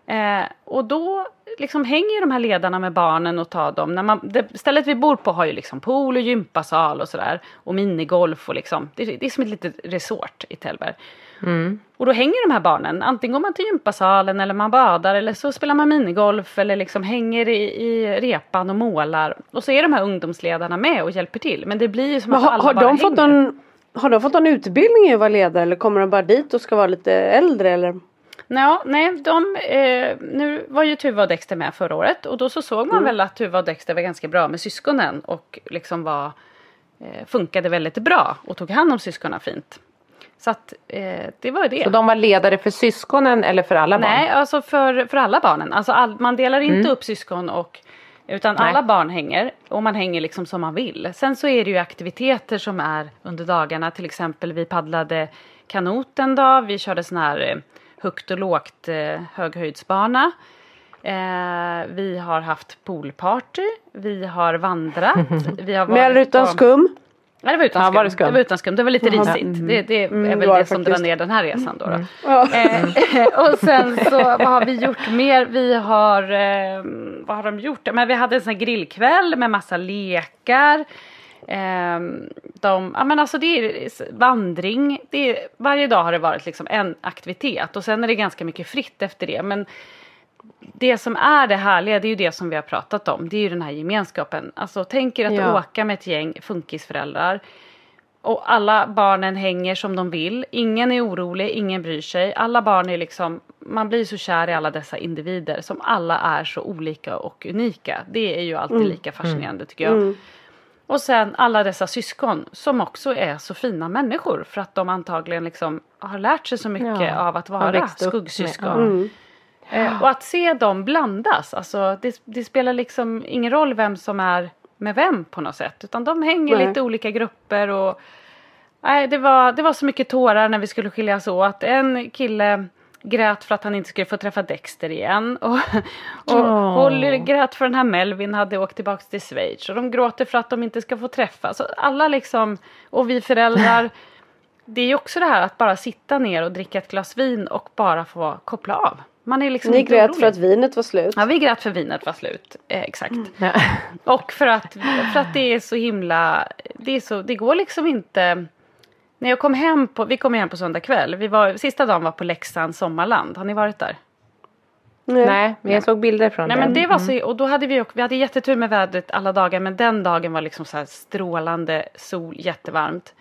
Eh, och då liksom hänger de här ledarna med barnen och tar dem. När man, det stället vi bor på har ju liksom pool och gympasal och sådär. Och minigolf och liksom. Det, det är som ett litet resort i Tällberg. Mm. Och då hänger de här barnen. Antingen går man till gympasalen eller man badar eller så spelar man minigolf eller liksom hänger i, i repan och målar. Och så är de här ungdomsledarna med och hjälper till. Men det blir ju som att har, alla har, bara de fått hänger. någon, har de fått någon utbildning i att vara ledare eller kommer de bara dit och ska vara lite äldre eller? Ja, nej, de, eh, nu var ju Tuva och Dexter med förra året och då så såg man väl att Tuva och Dexter var ganska bra med syskonen och liksom var, eh, funkade väldigt bra och tog hand om syskonen fint. Så att eh, det var det. Så de var ledare för syskonen eller för alla barn? Nej, alltså för, för alla barnen. Alltså all, man delar inte upp syskon och utan Nej. alla barn hänger och man hänger liksom som man vill. Sen så är det ju aktiviteter som är under dagarna. Till exempel vi paddlade kanot en dag. Vi körde sån här eh, högt och lågt eh, höghöjdsbana. Eh, vi har haft poolparty. Vi har vandrat. (laughs) Vi har Med eller varit utan på- skum? Ja, det var utan Ja, var det skum? Det var utan skum. Det var lite risigt. Det, det är Mm, väl det var det det som drar ner den här resan då. då. Ja. Eh, och sen så vad har vi gjort mer? Vi har, eh, vad har de gjort? Men vi hade en sån här grillkväll med massa lekar. Eh, de, ja men alltså det är vandring. Det är, varje dag har det varit liksom en aktivitet och sen är det ganska mycket fritt efter det. Men det som är det härliga det är ju det som vi har pratat om. Det är ju den här gemenskapen. Alltså tänk er att Ja. åka med ett gäng funkisföräldrar. Och alla barnen hänger som de vill. Ingen är orolig, ingen bryr sig. Alla barn är liksom, man blir så kär i alla dessa individer som alla är så olika och unika. Det är ju alltid lika fascinerande tycker jag. Mm. Och sen alla dessa syskon som också är så fina människor för att de antagligen liksom har lärt sig så mycket Ja, av att vara skuggsyskon. Eh, och att se dem blandas, alltså det, det spelar liksom ingen roll vem som är med vem på något sätt. Utan de hänger Nej. lite olika grupper och nej, det, var, det var så mycket tårar när vi skulle skiljas åt. En kille grät för att han inte skulle få träffa Dexter igen. (laughs) Och, och Åh. Holly grät för den här Melvin hade åkt tillbaka till Schweiz. Och de gråter för att de inte ska få träffas. Alla liksom, och vi föräldrar. (laughs) Det är ju också det här att bara sitta ner och dricka ett glas vin och bara få koppla av. Man är liksom Ni grät orolig. för att vinet var slut. Ja, vi grät för vinet var slut. Eh, exakt. Ja. (laughs) Och för att, för att det är så himla... Det, är så, det går liksom inte... När jag kom hem på, vi kom hem på söndag kväll. Vi var, sista dagen var på Leksand sommarland. Har ni varit där? Nej, men jag såg bilder från Nej det. men det var så, och då hade vi, vi hade jättetur med vädret alla dagar men den dagen var liksom så här strålande sol, jättevarmt.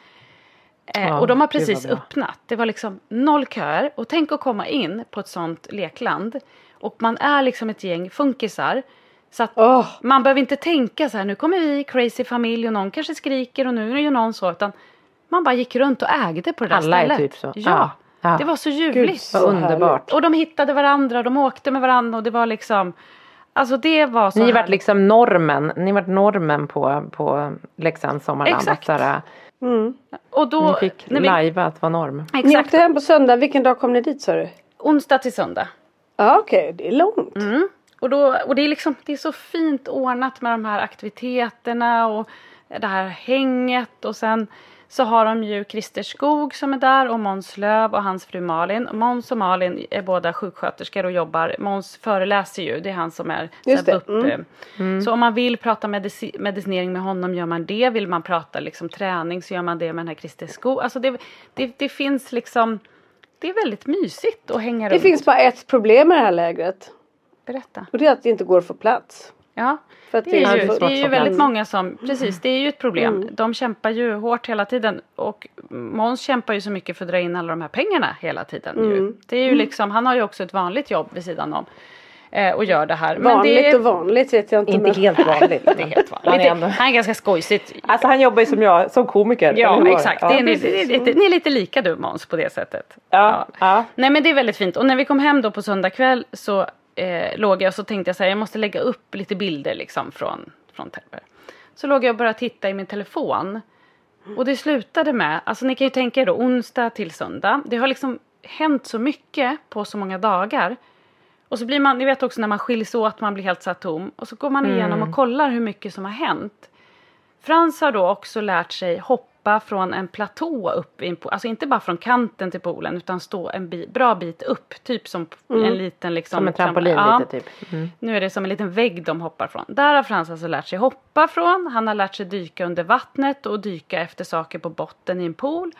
Eh, och de har gud precis öppnat. Det var liksom noll köer och tänk att komma in på ett sånt lekland och man är liksom ett gäng funkisar. Så att Åh, man behöver inte tänka så här nu kommer vi crazy familj och någon kanske skriker och nu är ju någon så utan man bara gick runt och ägde på det där Alla är stället. typ så. Ja, ja. det var så Gud, ljuvligt. så Vad underbart. Och de hittade varandra, de åkte med varandra och det var liksom Alltså det var så Ni vart liksom normen, ni vart normen på, på Leksands sommarland. Exakt. Att mm. Och då, ni fick när vi, lajva att vara norm. Ni exakt, åkte hem på söndag, vilken dag kom ni dit sa du? onsdag till söndag. Ja okej, det är långt. Mm. Och, då, och det är liksom, det är så fint ordnat med de här aktiviteterna och det här hänget och sen så har de ju Christer Skog som är där och Måns Löv och hans fru Malin. Måns och Malin är båda sjuksköterskor och jobbar. Måns föreläser ju, det är han som är Just det, BUP. mm. Så om man vill prata medici- medicinering med honom gör man det. Vill man prata liksom träning så gör man det med den här Christer Skog. Alltså det, det, det finns liksom, det är väldigt mysigt att hänga Det runt. finns bara ett problem med det här lägret. Berätta. Och det är att det inte går att få plats. Ja. För att Det är, ju, det är ju väldigt många som, precis det är ju ett problem. Mm. De kämpar ju hårt hela tiden och Måns kämpar ju så mycket för att dra in alla de här pengarna hela tiden. Ju. Mm. Det är ju liksom, han har ju också ett vanligt jobb vid sidan om. Eh, och gör det här. vanligt det är, och vanligt vet jag inte. Inte men... helt vanligt. det är helt vanligt. (laughs) Han är Lite, ändå- han är ganska skojsigt. Alltså han jobbar ju som jag, som komiker. Ja exakt, det är, ni, det är lite, ni är lite lika du Måns på det sättet. Ja, ja. Nej men det är väldigt fint och när vi kom hem då på söndag kväll så eh, låg jag och så tänkte jag så här, jag måste lägga upp lite bilder liksom från, från Tällberg. Så låg jag och började titta i min telefon. Och det slutade med, alltså ni kan ju tänka er då onsdag till söndag. Det har liksom hänt så mycket på så många dagar. Och så blir man, ni vet också när man skiljs åt, man blir helt så tom. Och så går man igenom och kollar hur mycket som har hänt. Frans har då också lärt sig hoppa hoppa från en platå upp i en pool. Alltså inte bara från kanten till poolen utan stå en bi- bra bit upp. Typ som en liten liksom. Som en trampolin ja. lite typ. Mm. Nu är det som en liten vägg de hoppar från. Där har Frans alltså lärt sig hoppa från. Han har lärt sig dyka under vattnet och dyka efter saker på botten i en pool.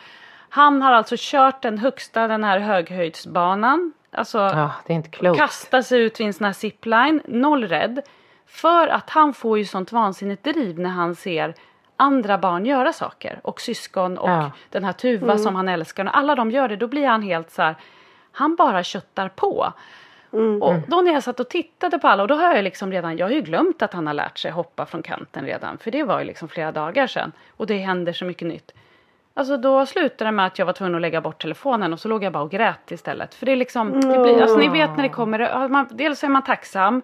Han har alltså kört den högsta, den här höghöjdsbanan. Alltså det är inte klokt. kasta sig ut vid en sån här zipline, noll rädd. För att han får ju sånt vansinnigt driv när han ser andra barn göra saker. Och syskon och Ja. den här Tuva som han älskar. När alla de gör det då blir han helt så här. Han bara köttar på. Och då när jag satt och tittade på alla och då har jag liksom redan, jag har ju glömt att han har lärt sig hoppa från kanten redan. För det var ju liksom flera dagar sedan. Och det händer så mycket nytt. Alltså då slutade det med att jag var tvungen att lägga bort telefonen och så låg jag bara och grät istället. För det är liksom, det blir, alltså ni vet när det kommer, man, dels är man tacksam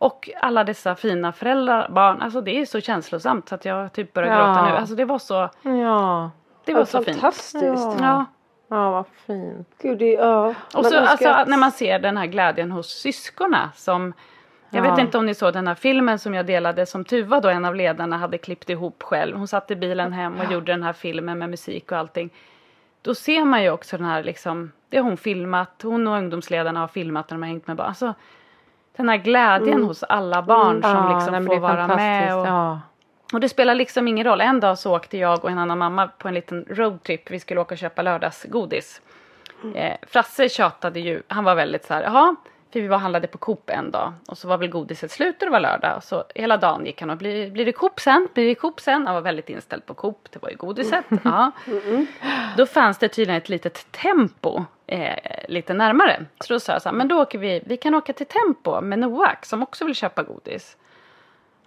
och alla dessa fina föräldrar, barn, alltså det är så känslosamt så att jag typ börjar Ja. gråta nu. Alltså det var så, Ja. det var Ja, så fint. fantastiskt. Ja. Ja, vad fint. Gud, det, ja. Och så alltså, att- när man ser den här glädjen hos syskorna som jag Ja. vet inte om ni såg den här filmen som jag delade som Tuva då en av ledarna hade klippt ihop själv. Hon satt i bilen hem och gjorde den här filmen med musik och allting. Då ser man ju också den här liksom, det har hon filmat, hon och ungdomsledarna har filmat när de har hängt med barn. Alltså, den här glädjen hos alla barn som Ja, liksom får vara med. Och, Ja. och det spelar liksom ingen roll. En dag så åkte jag och en annan mamma på en liten roadtrip. Vi skulle åka och köpa lördagsgodis. Eh, Frasse tjatade ju, han var väldigt så här, jaha, för vi var och handlade på Coop en dag. Och så var väl godiset slut och det var lördag. Och så hela dagen gick han och blir, blir det Coop sen? Blir det Coop sen? Han var väldigt inställd på Coop, det var ju godiset. (laughs) Ja. Då fanns det tydligen ett litet tempo eh, lite närmare. Så då sa jag så här, men då åker vi, vi kan åka till Tempo med Noak som också vill köpa godis.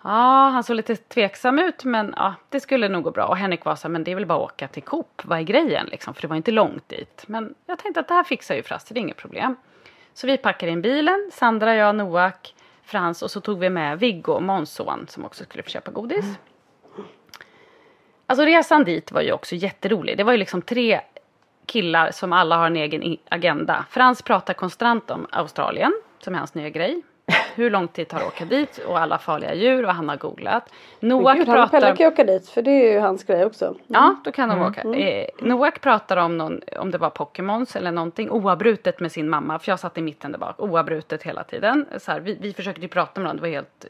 Ja, han såg lite tveksam ut men ja, det skulle nog gå bra. Och Henrik var så här, men det är väl bara att åka till Coop, vad är grejen liksom? För det var inte långt dit. Men jag tänkte att det här fixar ju Frasse, det är inget problem. Så vi packade in bilen, Sandra, jag, Noak, Frans och så tog vi med Viggo, Måns son, som också skulle få köpa godis. Alltså resan dit var ju också jätterolig. Det var ju liksom tre killar som alla har en egen agenda. Frans pratar konstant om Australien, som är hans nya grej. Hur lång tid tar det att åka dit och alla farliga djur och han har googlat. Noak Gud, han och Pelle pratar... kan ju åka dit för det är ju hans grej också. Ja, då kan de åka. Eh, Noak pratar om någon, om det var Pokémons eller någonting oavbrutet med sin mamma. För jag satt i mitten där bak, oavbrutet hela tiden. Så här, vi, vi försökte ju prata med varandra, det var helt...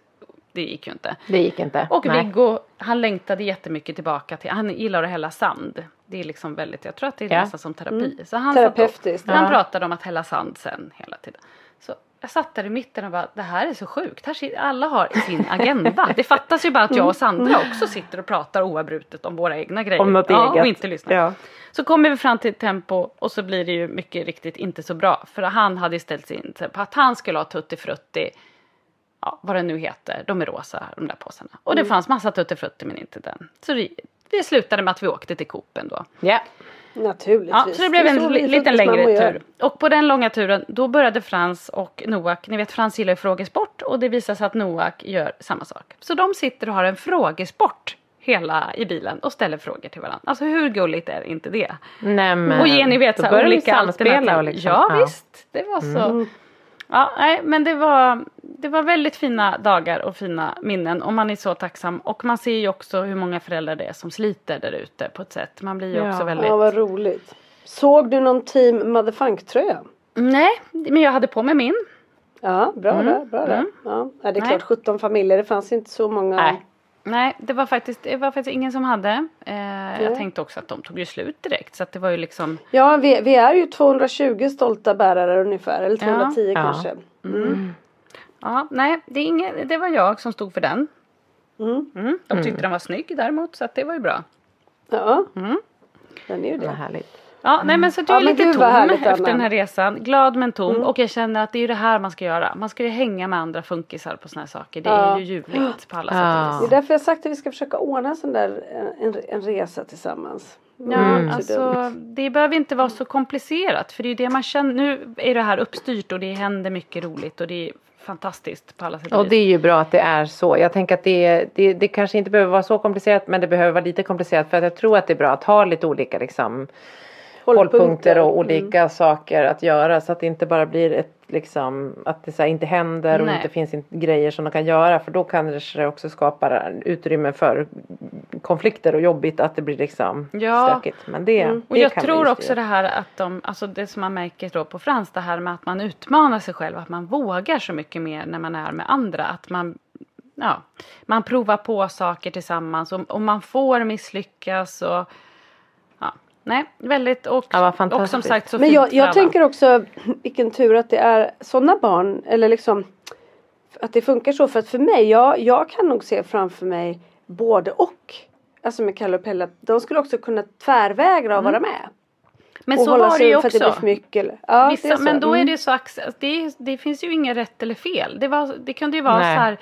Det gick ju inte. Det gick inte. Och Nej. Viggo, han längtade jättemycket tillbaka till, han gillar att hälla sand. Det är liksom väldigt, jag tror att det är Ja. nästan som terapi. Så han och- Terapeutiskt. han Ja. pratade om att hälla sand sen hela tiden. Så jag satt där i mitten och bara, det här är så sjukt. Här sitter, alla har sin agenda. Det fattas ju bara att jag och Sandra också sitter och pratar oavbrutet om våra egna grejer. Om något ja, eget. Och inte lyssnar. Ja. Så kommer vi fram till tempo och så blir det ju mycket riktigt inte så bra. För han hade ställt sig in på att han skulle ha Tutti Frutti. Ja, vad det nu heter. De är rosa, de där påsarna. Och det fanns massa Tutti Frutti men inte den. Så vi, vi slutade med att vi åkte till Coop ändå. Ja. Naturligtvis. Ja, så det blev en så li- vi liten funkismammor längre gör. tur. Och på den långa turen då började Frans och Noak, ni vet Frans gillar ju frågesport och det visar sig att Noak gör samma sak. Så de sitter och har en frågesport hela i bilen och ställer frågor till varandra. Alltså hur gulligt är inte det? Nej, men, och ni vet så här, olika alternativ. och liksom, ja, visst, det var så. Mm. Ja, nej, men det var, det var väldigt fina dagar och fina minnen och man är så tacksam. Och man ser ju också hur många föräldrar det är som sliter där ute på ett sätt. Man blir ju Ja. också väldigt... Ja, vad roligt. Såg du någon Team Motherfunk-tröja? Nej, men jag hade på mig min. Ja, bra där. Bra där. Mm. Ja. ja, det är Nej. klart 17 familjer, det fanns inte så många. Nej. Nej, det var faktiskt, det var faktiskt ingen som hade. Eh, jag tänkte också att de tog ju slut direkt. Så att det var ju liksom. Ja, vi, vi är ju 220 stolta bärare ungefär, eller 210 Ja. kanske. Ja, nej, det, är ingen, det var jag som stod för den. Mm. Mm, de tyckte den var snygg däremot så att det var ju bra. Ja, Mm. den är ju Vad det. Ja, nej men så att Ja, är lite gud, tom härligt, efter. Mm. den här resan. Glad men tom. Och jag känner att det är ju det här man ska göra. Man ska ju hänga med andra funkisar på såna här saker. Det är Ja. ju ljuvligt på alla Ja. sätt och Det är vis. därför jag sagt att vi ska försöka ordna en sån där en, en resa tillsammans. Ja, Mm. Så alltså det behöver inte vara så komplicerat. För det är ju det man känner. Nu är det här uppstyrt och det händer mycket roligt och det är fantastiskt på alla sätt och Och vis. det är ju bra att det är så. Jag tänker att det, det, det kanske inte behöver vara så komplicerat men det behöver vara lite komplicerat för att jag tror att det är bra att ha lite olika liksom Hållpunkter. hållpunkter och Mm. olika saker att göra så att det inte bara blir ett liksom att det så inte händer och Nej. inte finns in- grejer som de kan göra för då kanske det också skapar utrymme för konflikter och jobbigt att det blir liksom Ja. stökigt. Men det, Mm. Och det jag kan vi tror också det här att de, alltså det som man märker då på Frans, det här med att man utmanar sig själv, att man vågar så mycket mer när man är med andra. Att man, ja, man provar på saker tillsammans och, och man får misslyckas och nej, väldigt och, Ja, och som sagt så Men fint jag, jag tänker också vilken tur att det är sådana barn eller liksom att det funkar så för att för mig, jag, jag kan nog se framför mig både och. Alltså med Kalle och Pelle, de skulle också kunna tvärvägra att vara med. Mm. Men så var det ju det också. för mycket. Ja, det Vissa, så. men då är Mm. det så ax- det, det finns ju inget rätt eller fel. Det, var, det kunde ju vara Nej. så här.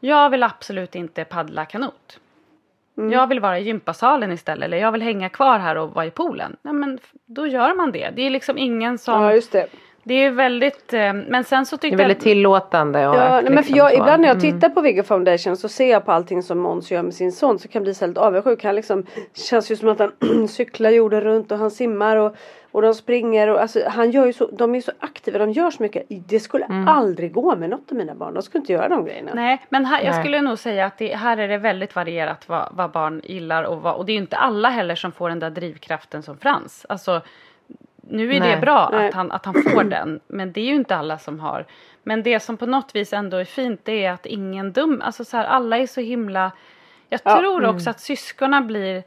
Jag vill absolut inte paddla kanot. Mm. Jag vill vara i gympasalen istället. Eller jag vill hänga kvar här och vara i poolen. Nej, men då gör man det. Det är liksom ingen som. Ja just det. det är väldigt. Eh, men sen så Det tyckte är väldigt tillåtande. Och Ja, nej, men för liksom jag, så. ibland när jag Mm. tittar på Viggo Foundation så ser jag på allting som Måns gör med sin son så kan jag bli så helt avundsjuk. Han liksom känns ju som att han (clears throat) cyklar jorden runt och han simmar och, och de springer och alltså han gör ju så, de är så aktiva, de gör så mycket. Det skulle Mm. aldrig gå med något av mina barn. De skulle inte göra de grejerna. Nej, men här, jag Nej. skulle nog säga att det, här är det väldigt varierat vad, vad barn gillar och vad, och det är ju inte alla heller som får den där drivkraften som Frans. Alltså, nu är det Nej. bra Nej. att han, att han får (clears throat) den, men det är ju inte alla som har. Men det som på något vis ändå är fint det är att ingen dum, alltså så här, alla är så himla Jag Ja. tror också att syskonen blir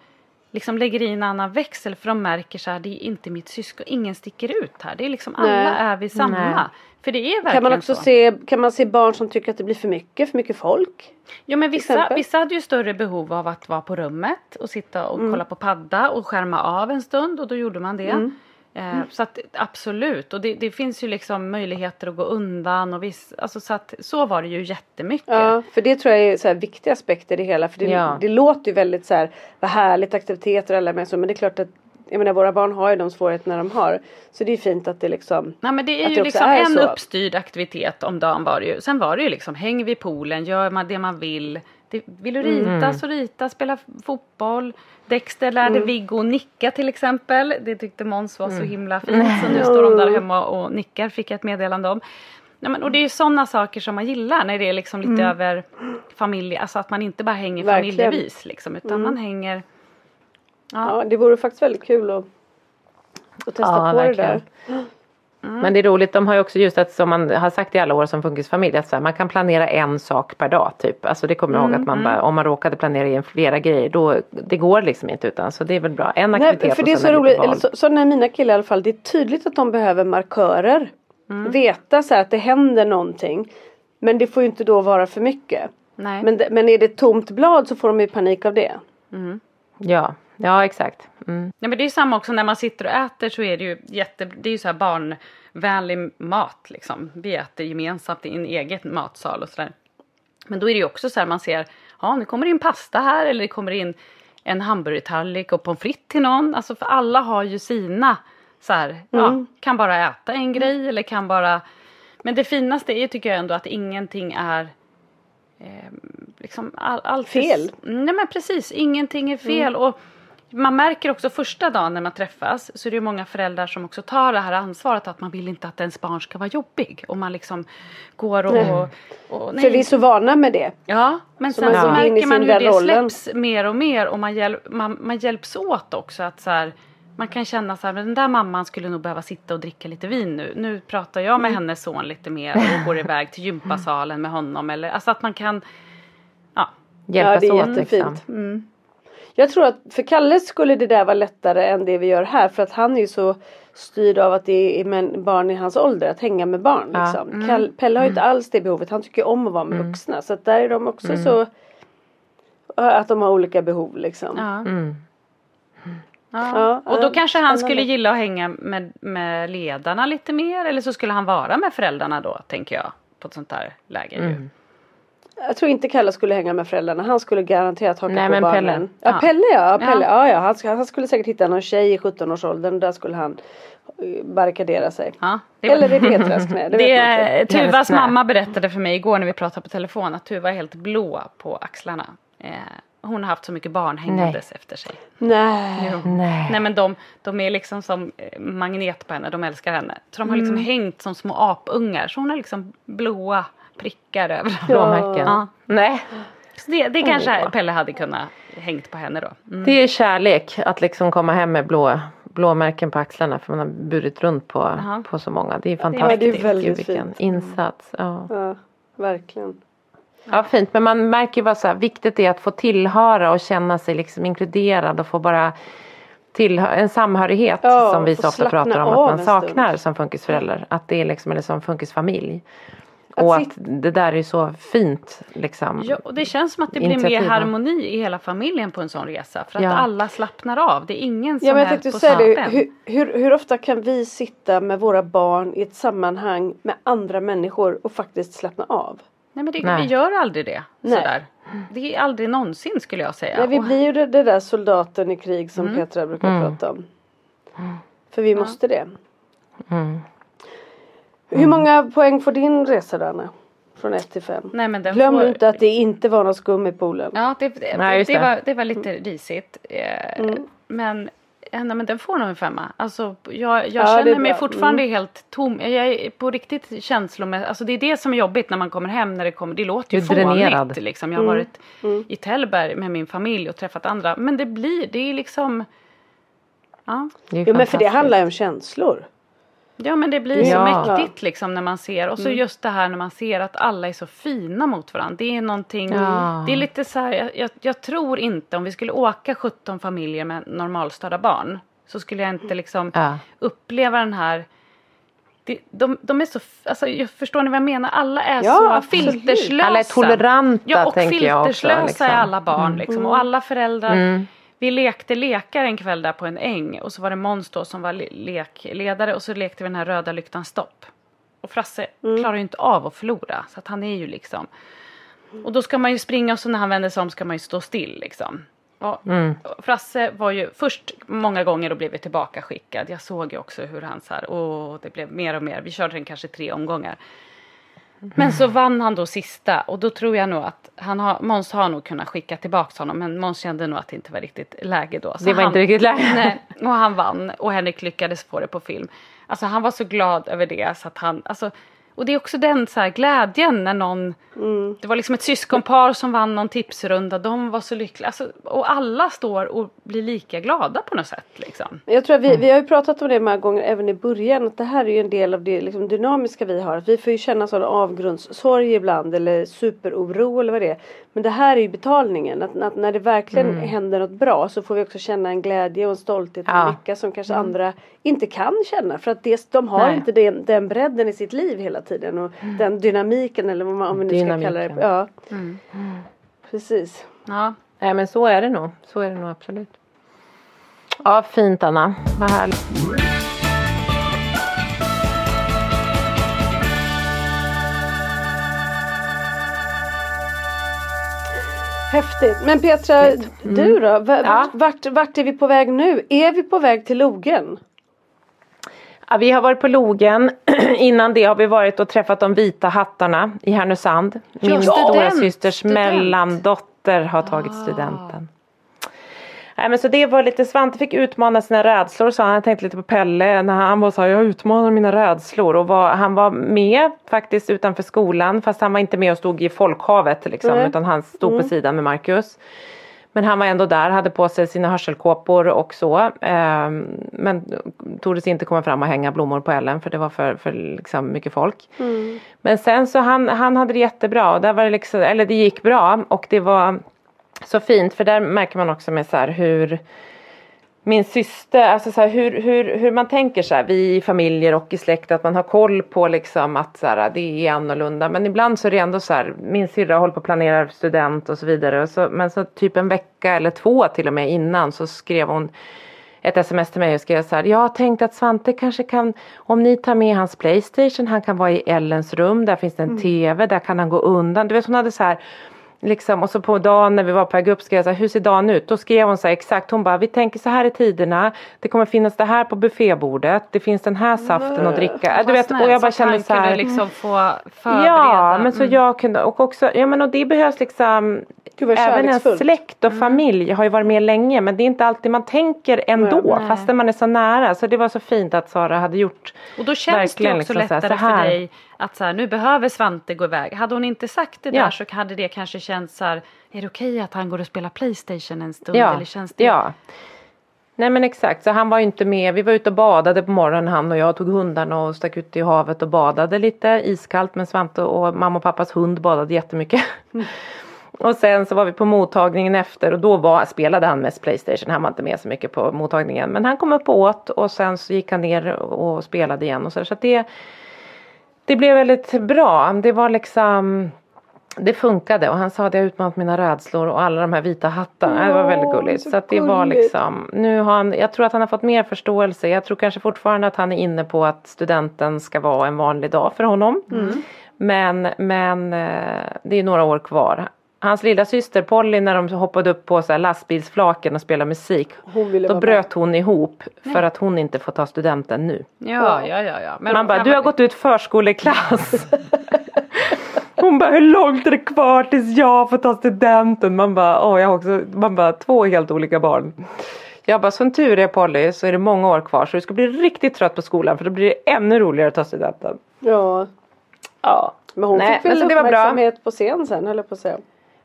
liksom lägger i en annan växel för de märker så här, det är inte mitt syskon, ingen sticker ut här. Det är liksom alla Nej. är vi samma. Nej. För det är verkligen Kan man också så. se, kan man se barn som tycker att det blir för mycket, för mycket folk? Ja men vissa, vissa hade ju större behov av att vara på rummet och sitta och Mm. kolla på padda och skärma av en stund och då gjorde man det. Mm. Eh, så att absolut och det, det finns ju liksom möjligheter att gå undan och viss, alltså så att så var det ju jättemycket. Ja, för det tror jag är så här viktiga aspekter i det hela. För det, Ja. det låter ju väldigt så här, vad härligt aktiviteter och alla med så. Men det är klart att jag menar våra barn har ju de svårigheterna de har. Så det är fint att det liksom Nej men det är ju det liksom är en så. uppstyrd aktivitet om dagen var det ju. Sen var det ju liksom häng vid poolen, gör man det man vill. Det, vill du rita Mm. så rita, spela fotboll. Dexter lärde Mm. Viggo nicka till exempel. Det tyckte Måns var så himla fint. Så nu står de där hemma och nickar fick jag ett meddelande om. Nej, men, och det är ju sådana saker som man gillar när det är liksom lite över familj. Alltså att man inte bara hänger Mm. Verkligen. Mm. familjevis liksom. Utan man hänger. Ja. Ja, det vore faktiskt väldigt kul att, att testa Ja, på verkligen. det där. Men det är roligt, de har ju också just att som man har sagt i alla år som funkisfamilj att så här, man kan planera en sak per dag typ. Alltså det kommer jag ihåg att man bara, om man råkade planera in flera grejer då, det går liksom inte utan så det är väl bra. En aktivitet Nej, för det är så roligt, eller så, så när mina killar i alla fall, det är tydligt att de behöver markörer. Mm. Veta så här att det händer någonting. Men det får ju inte då vara för mycket. Nej. Men, men är det ett tomt blad så får de ju panik av det. Ja, ja exakt. Mm. Ja, men det är ju samma också när man sitter och äter så är det ju jätte, det är ju så här barnvänlig mat liksom. Vi äter gemensamt i en egen matsal och sådär. Men då är det ju också så här man ser, ja nu kommer det in pasta här eller det kommer in en hamburgertallrik och pommes frites till någon. Alltså för alla har ju sina så här, ja, kan bara äta en grej eller kan bara Men det finaste är tycker jag ändå att ingenting är eh, liksom all, allt är- Fel. Nej men precis, ingenting är fel. Och man märker också första dagen när man träffas så är det ju många föräldrar som också tar det här ansvaret att man vill inte att ens barn ska vara jobbig. Och man liksom går och... Nej. och, och nej. För vi är så vana med det. Ja, men Så sen man så märker man hur det rollen. släpps mer och mer och man, hjäl man, man hjälps åt också. Att så här, man kan känna så här, men den där mamman skulle nog behöva sitta och dricka lite vin nu. Nu pratar jag Mm. med hennes son lite mer och går (laughs) iväg till gympasalen med honom. Eller, alltså att man kan, ja, Hjälpas ja, det är åt jättefint. liksom. Mm. Jag tror att för Kalle skulle det där vara lättare än det vi gör här för att han är ju så styrd av att det är barn i hans ålder att hänga med barn. Ja. Liksom. Mm. Kall, Pelle har ju inte alls det behovet. Han tycker om att vara med vuxna. Så att där är de också så att de har olika behov liksom. ja. Mm. Ja. Ja, och då ja, kanske han skulle gilla att hänga med, med ledarna lite mer. Eller så skulle han vara med föräldrarna då, tänker jag. På ett sånt här läge ju. Mm. Jag tror inte Kalle skulle hänga med föräldrarna. Han skulle garanterat haka Nej, på men barnen. Pelle. Ja, Ja. Pelle ja. Pelle, Ja. ja. Ja, Han, sk- han skulle säkert hitta någon tjej i 17-årsåldern. och Där skulle han eh, barrikadera sig. Ja, det Eller i Petras knä. Det, Det, (laughs) inte. Tuvas mamma berättade för mig igår när vi pratade på telefon att Tuva är helt blå på axlarna. Eh, hon har haft så mycket barn hängandes efter sig. Nej. Jo. Nej. Nej men de, de är liksom som eh, magnet på henne, de älskar henne. Så de har liksom hängt som små apungar. Så hon har liksom blåa prickar överallt. Blåmärken. Ja. Nej. Så det, det kanske Pelle hade kunnat hängt på henne då. Mm. Det är kärlek att liksom komma hem med blå, blåmärken på axlarna för man har burit runt på, på så många. Det är Ja, fantastiskt. det är väldigt Gud, vilken fint. insats. Ja. Ja, verkligen. ja fint men man märker ju vad så här, viktigt det är att få tillhöra och känna sig liksom inkluderad och få bara en samhörighet Ja, som vi så ofta pratar om att man saknar som funkisförälder. Att det är liksom, eller som funkisfamilj. Att och att det där är så fint liksom. Ja, och det känns som att det blir mer Initiativ, harmoni i hela familjen på en sån resa. För att Ja. alla slappnar av. Det är ingen som Ja, men jag är på säga det. samma Hur, hur, hur ofta kan vi sitta med våra barn i ett sammanhang med andra människor och faktiskt slappna av? Nej men det, Nej. vi gör aldrig det. Nej. Sådär. Det är aldrig någonsin skulle jag säga. Nej, vi Och- blir ju det där soldaten i krig som Petra brukar Mm. prata om. För vi måste det. Mm. Hur många poäng får din resa då Anna? Från 1 till 5? Nej, men den Glöm får... inte att det inte var något skum i poolen. Ja, det, det, Nej, det, det. var, det var lite risigt. Eh, Mm. Men, nej, men den får nog en femma. Alltså, jag jag Ja, känner mig fortfarande Mm. helt tom. Jag är på riktigt känslomässigt. Alltså, det är det som är jobbigt när man kommer hem. När det, kommer, det låter ju fånigt. Liksom. Jag har Mm. varit i Tällberg med min familj och träffat andra. Men det blir, det är liksom... Ja, Det är Jo men för det handlar ju om känslor. Ja men det blir Ja. så mäktigt liksom när man ser. Och så just det här när man ser att alla är så fina mot varandra. Det är någonting. Ja. Det är lite så här, jag, jag, tror inte om vi skulle åka 17 familjer med normalstörda barn. Så skulle jag inte liksom Ja. uppleva den här det, de, de är så, alltså, jag förstår ni vad jag menar? Alla är Ja, så absolut. filterslösa. Alla är toleranta Ja och tänker jag också. filterslösa liksom. är alla barn liksom. Och alla föräldrar. Mm. Vi lekte lekar en kväll där på en äng och så var det Måns då som var le- lekledare och så lekte vi den här röda lyktan stopp. Och Frasse klarar ju inte av att förlora så att han är ju liksom och då ska man ju springa och så när han vänder sig om ska man ju stå still liksom. Och Mm. Frasse var ju först många gånger och blev tillbaka skickad. Jag såg ju också hur han så här, åh det blev mer och mer. Vi körde den kanske tre omgångar. Men så vann han då sista och då tror jag nog att han har, Måns har nog kunnat skicka tillbaka honom men Måns kände nog att det inte var riktigt läge då. Så Det var han, inte riktigt läge. Nej, och han vann och Henrik lyckades få det på film. Alltså han var så glad över det så att han, alltså, och det är också den så här glädjen när någon, det var liksom ett syskonpar som vann någon tipsrunda, de var så lyckliga. Alltså, och alla står och blir lika glada på något sätt liksom. Jag tror att vi, vi har ju pratat om det många gånger även i början. Att det här är ju en del av det liksom, dynamiska vi har. Att vi får ju känna sån avgrundssorg ibland eller superoro eller vad det är. Men det här är ju betalningen. Att, att när det verkligen händer något bra så får vi också känna en glädje och en stolthet och Ja. en lycka som kanske andra inte kan känna. För att det, de har Nej. inte den, den bredden i sitt liv hela tiden. Och den dynamiken eller vad man, om nu ska kalla det. Ja. Precis. Ja, Nej men så är det nog. Så är det nog absolut. Ja fint Anna. Vad härligt. Häftigt. Men Petra, du då? Vart, Ja. vart, vart är vi på väg nu? Är vi på väg till Logen? Ja, vi har varit på Logen. (clears throat) Innan det har vi varit och träffat de vita hattarna i Härnösand. Min Ja, stora systers student. mellandotter har tagit studenten. Nej, men så det var lite, Svante fick utmana sina rädslor sa han. Jag tänkte lite på Pelle när han var så här, jag utmanar mina rädslor. Och var, han var med faktiskt utanför skolan fast han var inte med och stod i folkhavet liksom, Nej. utan han stod på sidan med Marcus. Men han var ändå där, hade på sig sina hörselkåpor och så. Ehm, men tordes inte komma fram och hänga blommor på Ellen för det var för, för liksom mycket folk. Men sen så han, han hade det jättebra och där var det liksom, eller det gick bra och det var så fint för där märker man också med så här hur min syster, alltså så här, hur, hur, hur man tänker så här, vi i familjer och i släkt att man har koll på liksom att så här, det är annorlunda. Men ibland så är det ändå så här, min syrra håller på att planera student och så vidare. Och så, men så typ en vecka eller två till och med innan så skrev hon ett sms till mig och skrev så här, jag har tänkt att Svante kanske kan, om ni tar med hans Playstation, han kan vara i Ellens rum, där finns det en TV, där kan han gå undan. Du vet hon hade så här Liksom, och så på dagen när vi var på väg upp skrev jag så här, hur ser dagen ut? Då skrev hon så här exakt, hon bara, vi tänker så här i tiderna, det kommer finnas det här på buffébordet, det finns den här saften att dricka. Du vet, och jag bara kände så här. liksom få förbereda. Ja, men så Mm. jag kunde, och också, ja men och det behövs liksom Även en släkt och familj har ju varit med länge men det är inte alltid man tänker ändå Nej. fastän man är så nära. Så det var så fint att Sara hade gjort Och då känns det också liksom lättare här. för dig att så här, nu behöver Svante gå iväg. Hade hon inte sagt det Ja. där så hade det kanske känts så här, är det okej att han går och spelar Playstation en stund? Ja, Eller känns det... ja. Nej men exakt, så han var ju inte med. Vi var ute och badade på morgonen han och jag tog hundarna och stack ut i havet och badade lite iskallt men Svante och mamma och pappas hund badade jättemycket. (laughs) Och sen så var vi på mottagningen efter och då var, spelade han mest Playstation. Han var inte med så mycket på mottagningen. Men han kom upp och åt och sen så gick han ner och spelade igen och så, så det Det blev väldigt bra. Det var liksom det funkade och han sa att jag utmanat mina rädslor och alla de här vita hattarna. det var väldigt gulligt. så Så, det var liksom, nu har han, jag tror att han har fått mer förståelse. Jag tror kanske fortfarande att han är inne på att studenten ska vara en vanlig dag för honom. Men, men eh, det är några år kvar. Hans lilla syster Polly när de hoppade upp på så här lastbilsflaken och spelade musik. Hon ville Då bröt hon ihop för att hon inte får ta studenten nu. Ja, ja, ja. ja. Men Man bara, du har gått ut förskoleklass. (laughs) Hon bara, hur långt är det kvar tills jag får ta studenten? Man bara, åh jag har också, man bara, två helt olika barn. Jag bara, som tur är Polly så är det många år kvar så du ska bli riktigt trött på skolan för då blir det ännu roligare att ta studenten. Ja. Ja. Men hon Nej, fick väl uppmärksamhet på scen sen höll jag på att säga.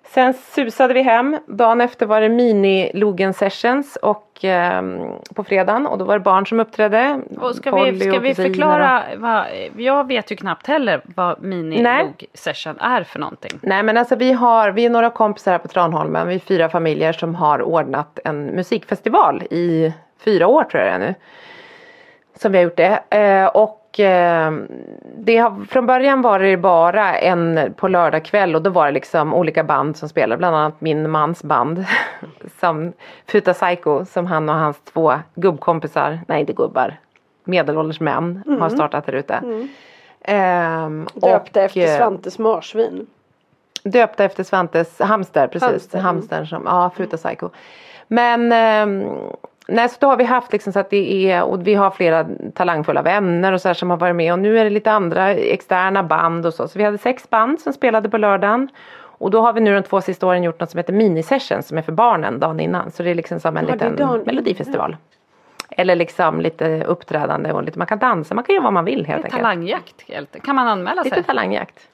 Sen susade vi hem. Dagen efter var det mini Logen sessions och ehm, på fredagen och då var det barn som uppträdde. Och ska Polly vi, ska vi förklara, vad, jag vet ju knappt heller vad Nej. mini-log-session är för någonting. Nej men alltså vi har, vi är några kompisar här på Tranholmen, vi är fyra familjer som har ordnat en musikfestival i fyra år tror jag det är nu. Som vi har gjort det. Eh, och eh, det har, från början var det bara en på lördag kväll och då var det liksom olika band som spelade. Bland annat min mans band. (laughs) som Futa Psycho som han och hans två gubbkompisar, nej inte gubbar, medelålders män har startat där ute. Ehm, Döpta och, efter eh, Svantes marsvin. Döpta efter Svantes hamster, precis. Hamster, mm. som, ja, Fruta Psycho. Men ehm, nej, så då har vi haft liksom så att det är, och vi har flera talangfulla vänner och så här som har varit med och nu är det lite andra externa band och så. Så vi hade sex band som spelade på lördagen. Och då har vi nu de två sista åren gjort något som heter minisession som är för barnen dagen innan. Så det är liksom som en Ja, liten dagen melodifestival. Eller liksom lite uppträdande och lite, man kan dansa, man kan göra vad man vill helt enkelt. talangjakt. helt- Kan man anmäla Lite sig? talangjakt.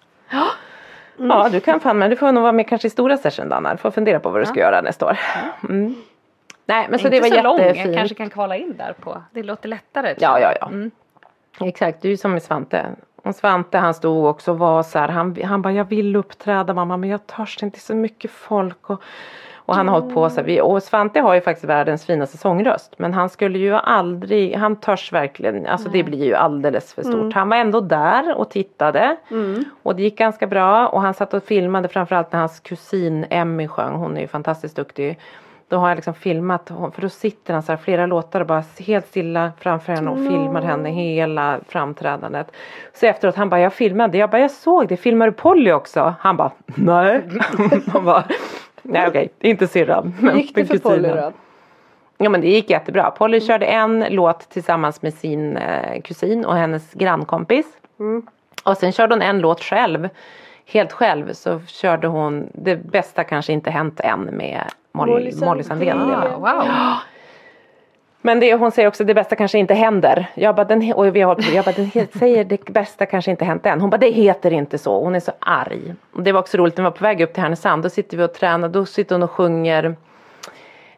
Ja, du kan fan men du får nog vara med kanske i stora session Danna. Du får fundera på vad du ska göra nästa år. Mm. Nej men så det var så lång, jag jättefint. kanske kan kvala in där på. Det låter lättare. Ja, ja, ja. Mm. Exakt, du är som med Svante. Och Svante han stod också och var så här, han, han bara jag vill uppträda mamma men jag törs inte så mycket folk. Och, och han har hållit på så här, och Svante har ju faktiskt världens finaste sångröst. Men han skulle ju aldrig, han törs verkligen, alltså det blir ju alldeles för stort. Han var ändå där och tittade. Och det gick ganska bra och han satt och filmade framförallt när hans kusin Emmy sjöng, hon är ju fantastiskt duktig. Då har jag liksom filmat, för då sitter han så här flera låtar och bara helt stilla framför henne och filmar henne hela framträdandet. Så efteråt han bara, jag filmade, jag bara, jag såg det, filmar du Polly också? Han bara, nej. (laughs) han bara, nej okej, inte syrran. Hur gick det för Polly då? Ja men det gick jättebra. Polly körde en låt tillsammans med sin eh, kusin och hennes grannkompis. Och sen körde hon en låt själv. Helt själv så körde hon Det bästa kanske inte hänt än med Molly, Molly Sandén. Wow. Men det, hon säger också det bästa kanske inte händer. Jag bara, den, och vi har, på- jag bara, den säger det bästa kanske inte hänt än. Hon bara, det heter inte så. Hon är så arg. Och det var också roligt, när vi var på väg upp till Härnösand. Då sitter vi och tränar. Då sitter hon och sjunger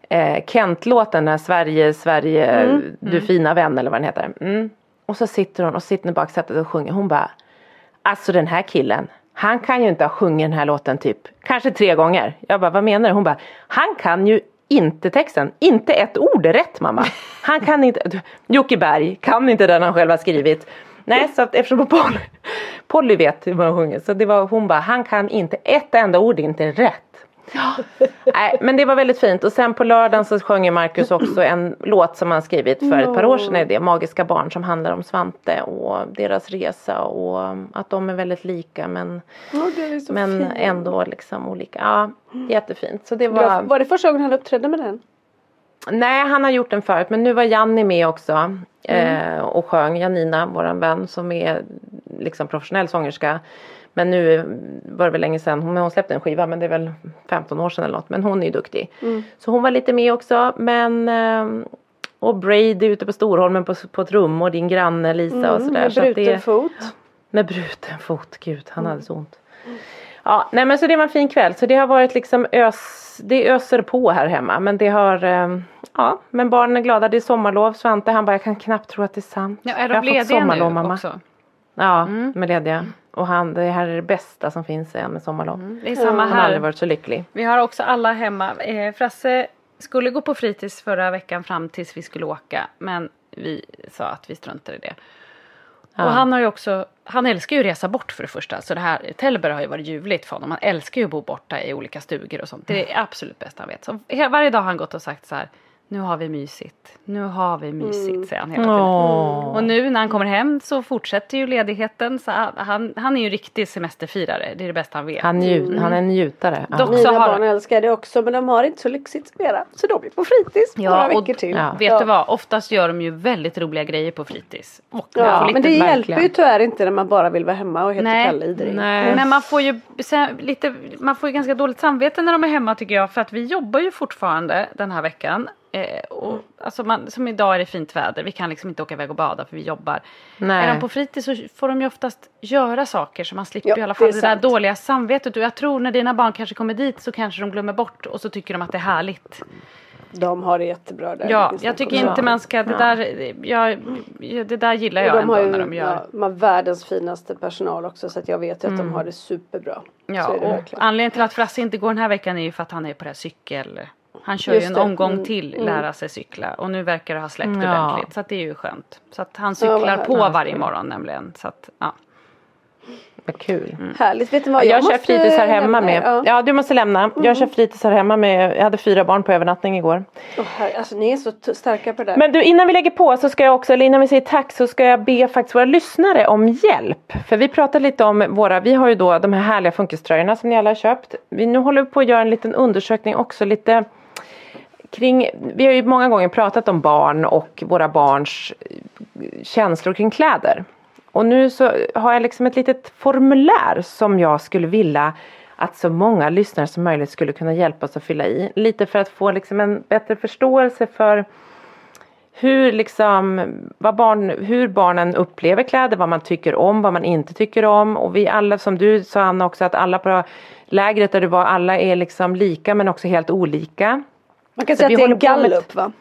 eh, Kent-låten, den här Sverige, Sverige, du fina vän eller vad den heter. Mm. Och så sitter hon och sitter i baksätet och sjunger. Hon bara, alltså den här killen, han kan ju inte ha sjungit den här låten typ, kanske tre gånger. Jag bara, vad menar du? Hon bara, han kan ju inte texten, inte ett ord är rätt mamma. (laughs) Han kan inte, Jocke Berg kan inte den han själv har skrivit. Nej, så att eftersom Polly, Polly vet hur man sjunger så det var hon bara, han kan inte ett enda ord inte rätt. (laughs) Nej, men det var väldigt fint och sen på lördagen så sjöng ju Marcus också en låt som han skrivit för ett par år sedan är det Magiska barn som handlar om Svante och deras resa och att de är väldigt lika men, Ja, så men fint. ändå liksom olika. Ja, jättefint. Så det Var, var, var det första gången han uppträdde med den? nej han har gjort den förut men nu var Janni med också eh, och sjöng, Janina, våran vän som är liksom professionell sångerska. Men nu var det väl länge sedan, hon, hon släppte en skiva men det är väl 15 år sedan eller något. Men hon är ju duktig. Så hon var lite med också. Men eh, och Brady ute på Storholmen på, på ett rum och din granne Lisa och sådär. Med Så att bruten det, fot. med bruten fot, gud han hade så ont. Ja, nej men så det var en fin kväll. Så det har varit liksom ös, det öser på här hemma. Men det har, eh, ja men barnen är glada. Det är sommarlov. Svante han bara, jag kan knappt tro att det är sant. Ja, är Jag de har fått sommarlov, nu mamma. också? Ja, med lediga. Och han, det här är det bästa som finns med sommarlov. Det är samma Han har aldrig här. varit så lycklig. Vi har också alla hemma. Eh, Frasse skulle gå på fritids förra veckan fram tills vi skulle åka. Men vi sa att vi struntar i det. Ja. Och han har ju också, han älskar ju att resa bort för det första. Så det här, Tällberg har ju varit ljuvligt för honom. Han älskar ju att bo borta i olika stugor och sånt. Det är det absolut bästa han vet. Så varje dag har han gått och sagt så här. Nu har vi mysigt. Nu har vi mysigt, säger han hela tiden. Åh. Och nu när han kommer hem så fortsätter ju ledigheten. Så han- han, är ju riktig semesterfirare. Det är det bästa han vet. Han, njut, han är en njutare. Ja. Dock- Mina så har- barn älskar det också men de har inte så lyxigt mera. Så de är på fritids Ja, några och- veckor till. ja. Vet du vad? Oftast gör de ju väldigt roliga grejer på fritids. Och Ja, men det verkligen. hjälper ju tyvärr inte när man bara vill vara hemma och heter. Kalle Idring. Nej. Men man får ju sen, lite, man får ju ganska dåligt samvete när de är hemma tycker jag. För att vi jobbar ju fortfarande den här veckan. Eh, och, alltså man, som idag är det fint väder. Vi kan liksom inte åka iväg och bada för vi jobbar. Nej. Är de på fritids så får de ju oftast göra saker så man slipper Ja, i alla det fall är det, där dåliga samvetet. Och jag tror när dina barn kanske kommer dit så kanske de glömmer bort och så tycker de att det är härligt. De har det jättebra där. Ja, Det jag tycker inte man ska, det där, jag, det där gillar jag de ändå har ju när de gör. ja, de har världens finaste personal också så att jag vet ju att de har det superbra. Ja, det och verkligen. anledningen till att Frasse inte går den här veckan är ju för att han är på det här cykel. Han kör Just ju en det. omgång Mm, till mm. lära sig cykla och nu verkar det ha släppt Ja. ordentligt så att det är ju skönt. Så att han Ja, cyklar härligt. på varje morgon nämligen. Så att, ja. Vad kul. Härligt, vet ni vad? Jag, kör måste fritids här hemma lämna med. Ja. Ja. du måste lämna. Jag kör fritids här hemma med. Jag hade fyra barn på övernattning igår. Åh, herre, alltså ni är så starka på det där. Men du innan vi lägger på så ska jag också, eller innan vi säger tack så ska jag be faktiskt våra lyssnare om hjälp. För vi pratade lite om våra, vi har ju då de här härliga funkiströjorna som ni alla har köpt. Vi, nu håller vi på att göra en liten undersökning också lite kring, vi har ju många gånger pratat om barn och våra barns eh, känslor kring kläder. Och nu så har jag liksom ett litet formulär som jag skulle vilja att så många lyssnare som möjligt skulle kunna hjälpa oss att fylla i. Lite för att få liksom en bättre förståelse för hur, liksom, vad barn, hur barnen upplever kläder, vad man tycker om, vad man inte tycker om. Och vi alla, som du sa Anna också, att alla på lägret där du var, alla är liksom lika men också helt olika. Man kan så säga att det är en gallup va?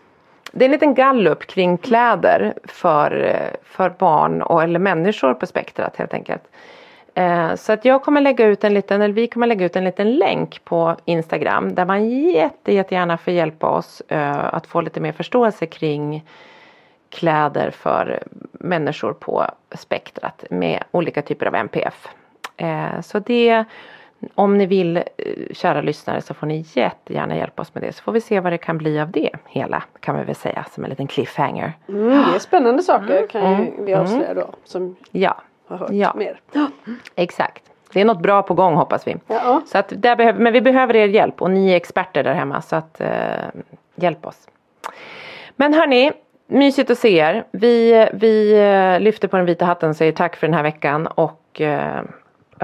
Det är en liten gallup kring kläder för, för barn och, eller människor på spektrat helt enkelt. Eh, Så att jag kommer lägga ut en liten, eller vi kommer lägga ut en liten länk på Instagram där man jätte, jättegärna får hjälpa oss eh, att få lite mer förståelse kring kläder för människor på spektrat med olika typer av MPF. Eh, Så det, om ni vill, eh, kära lyssnare, så får ni jättegärna hjälpa oss med det. Så får vi se vad det kan bli av det hela, kan vi väl säga, som en liten cliffhanger. Mm, det är spännande saker kan ju vi avslöja då. Som Ja, har hört Ja. mer. (gasps) exakt. Det är något bra på gång hoppas vi. Ja. Så att där behöver, men vi behöver er hjälp och ni är experter där hemma så att eh, hjälp oss. Men hörni, mysigt att se er. Vi, vi eh, lyfter på den vita hatten och säger tack för den här veckan och eh,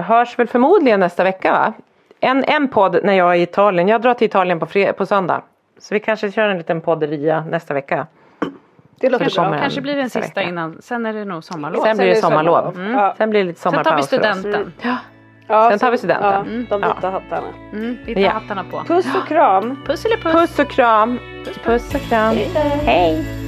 hörs väl förmodligen nästa vecka va? En, en podd när jag är i Italien. Jag drar till Italien på, fred, på söndag. Så vi kanske kör en liten podderia nästa vecka. Det låter det bra. Kanske blir det den sista vecka. innan. Sen är det nog sommarlov. Sen blir det sommarlov. sommarlov. Ja. Sen blir det lite Sen tar vi sommarpaus studenten. Ja, Sen tar vi studenten. Ja, Mm. de Ja. vita hattarna. Mm, vi tar Ja. hattarna på. Puss och kram. Puss eller puss. Puss och kram. Puss och kram. Hej. Even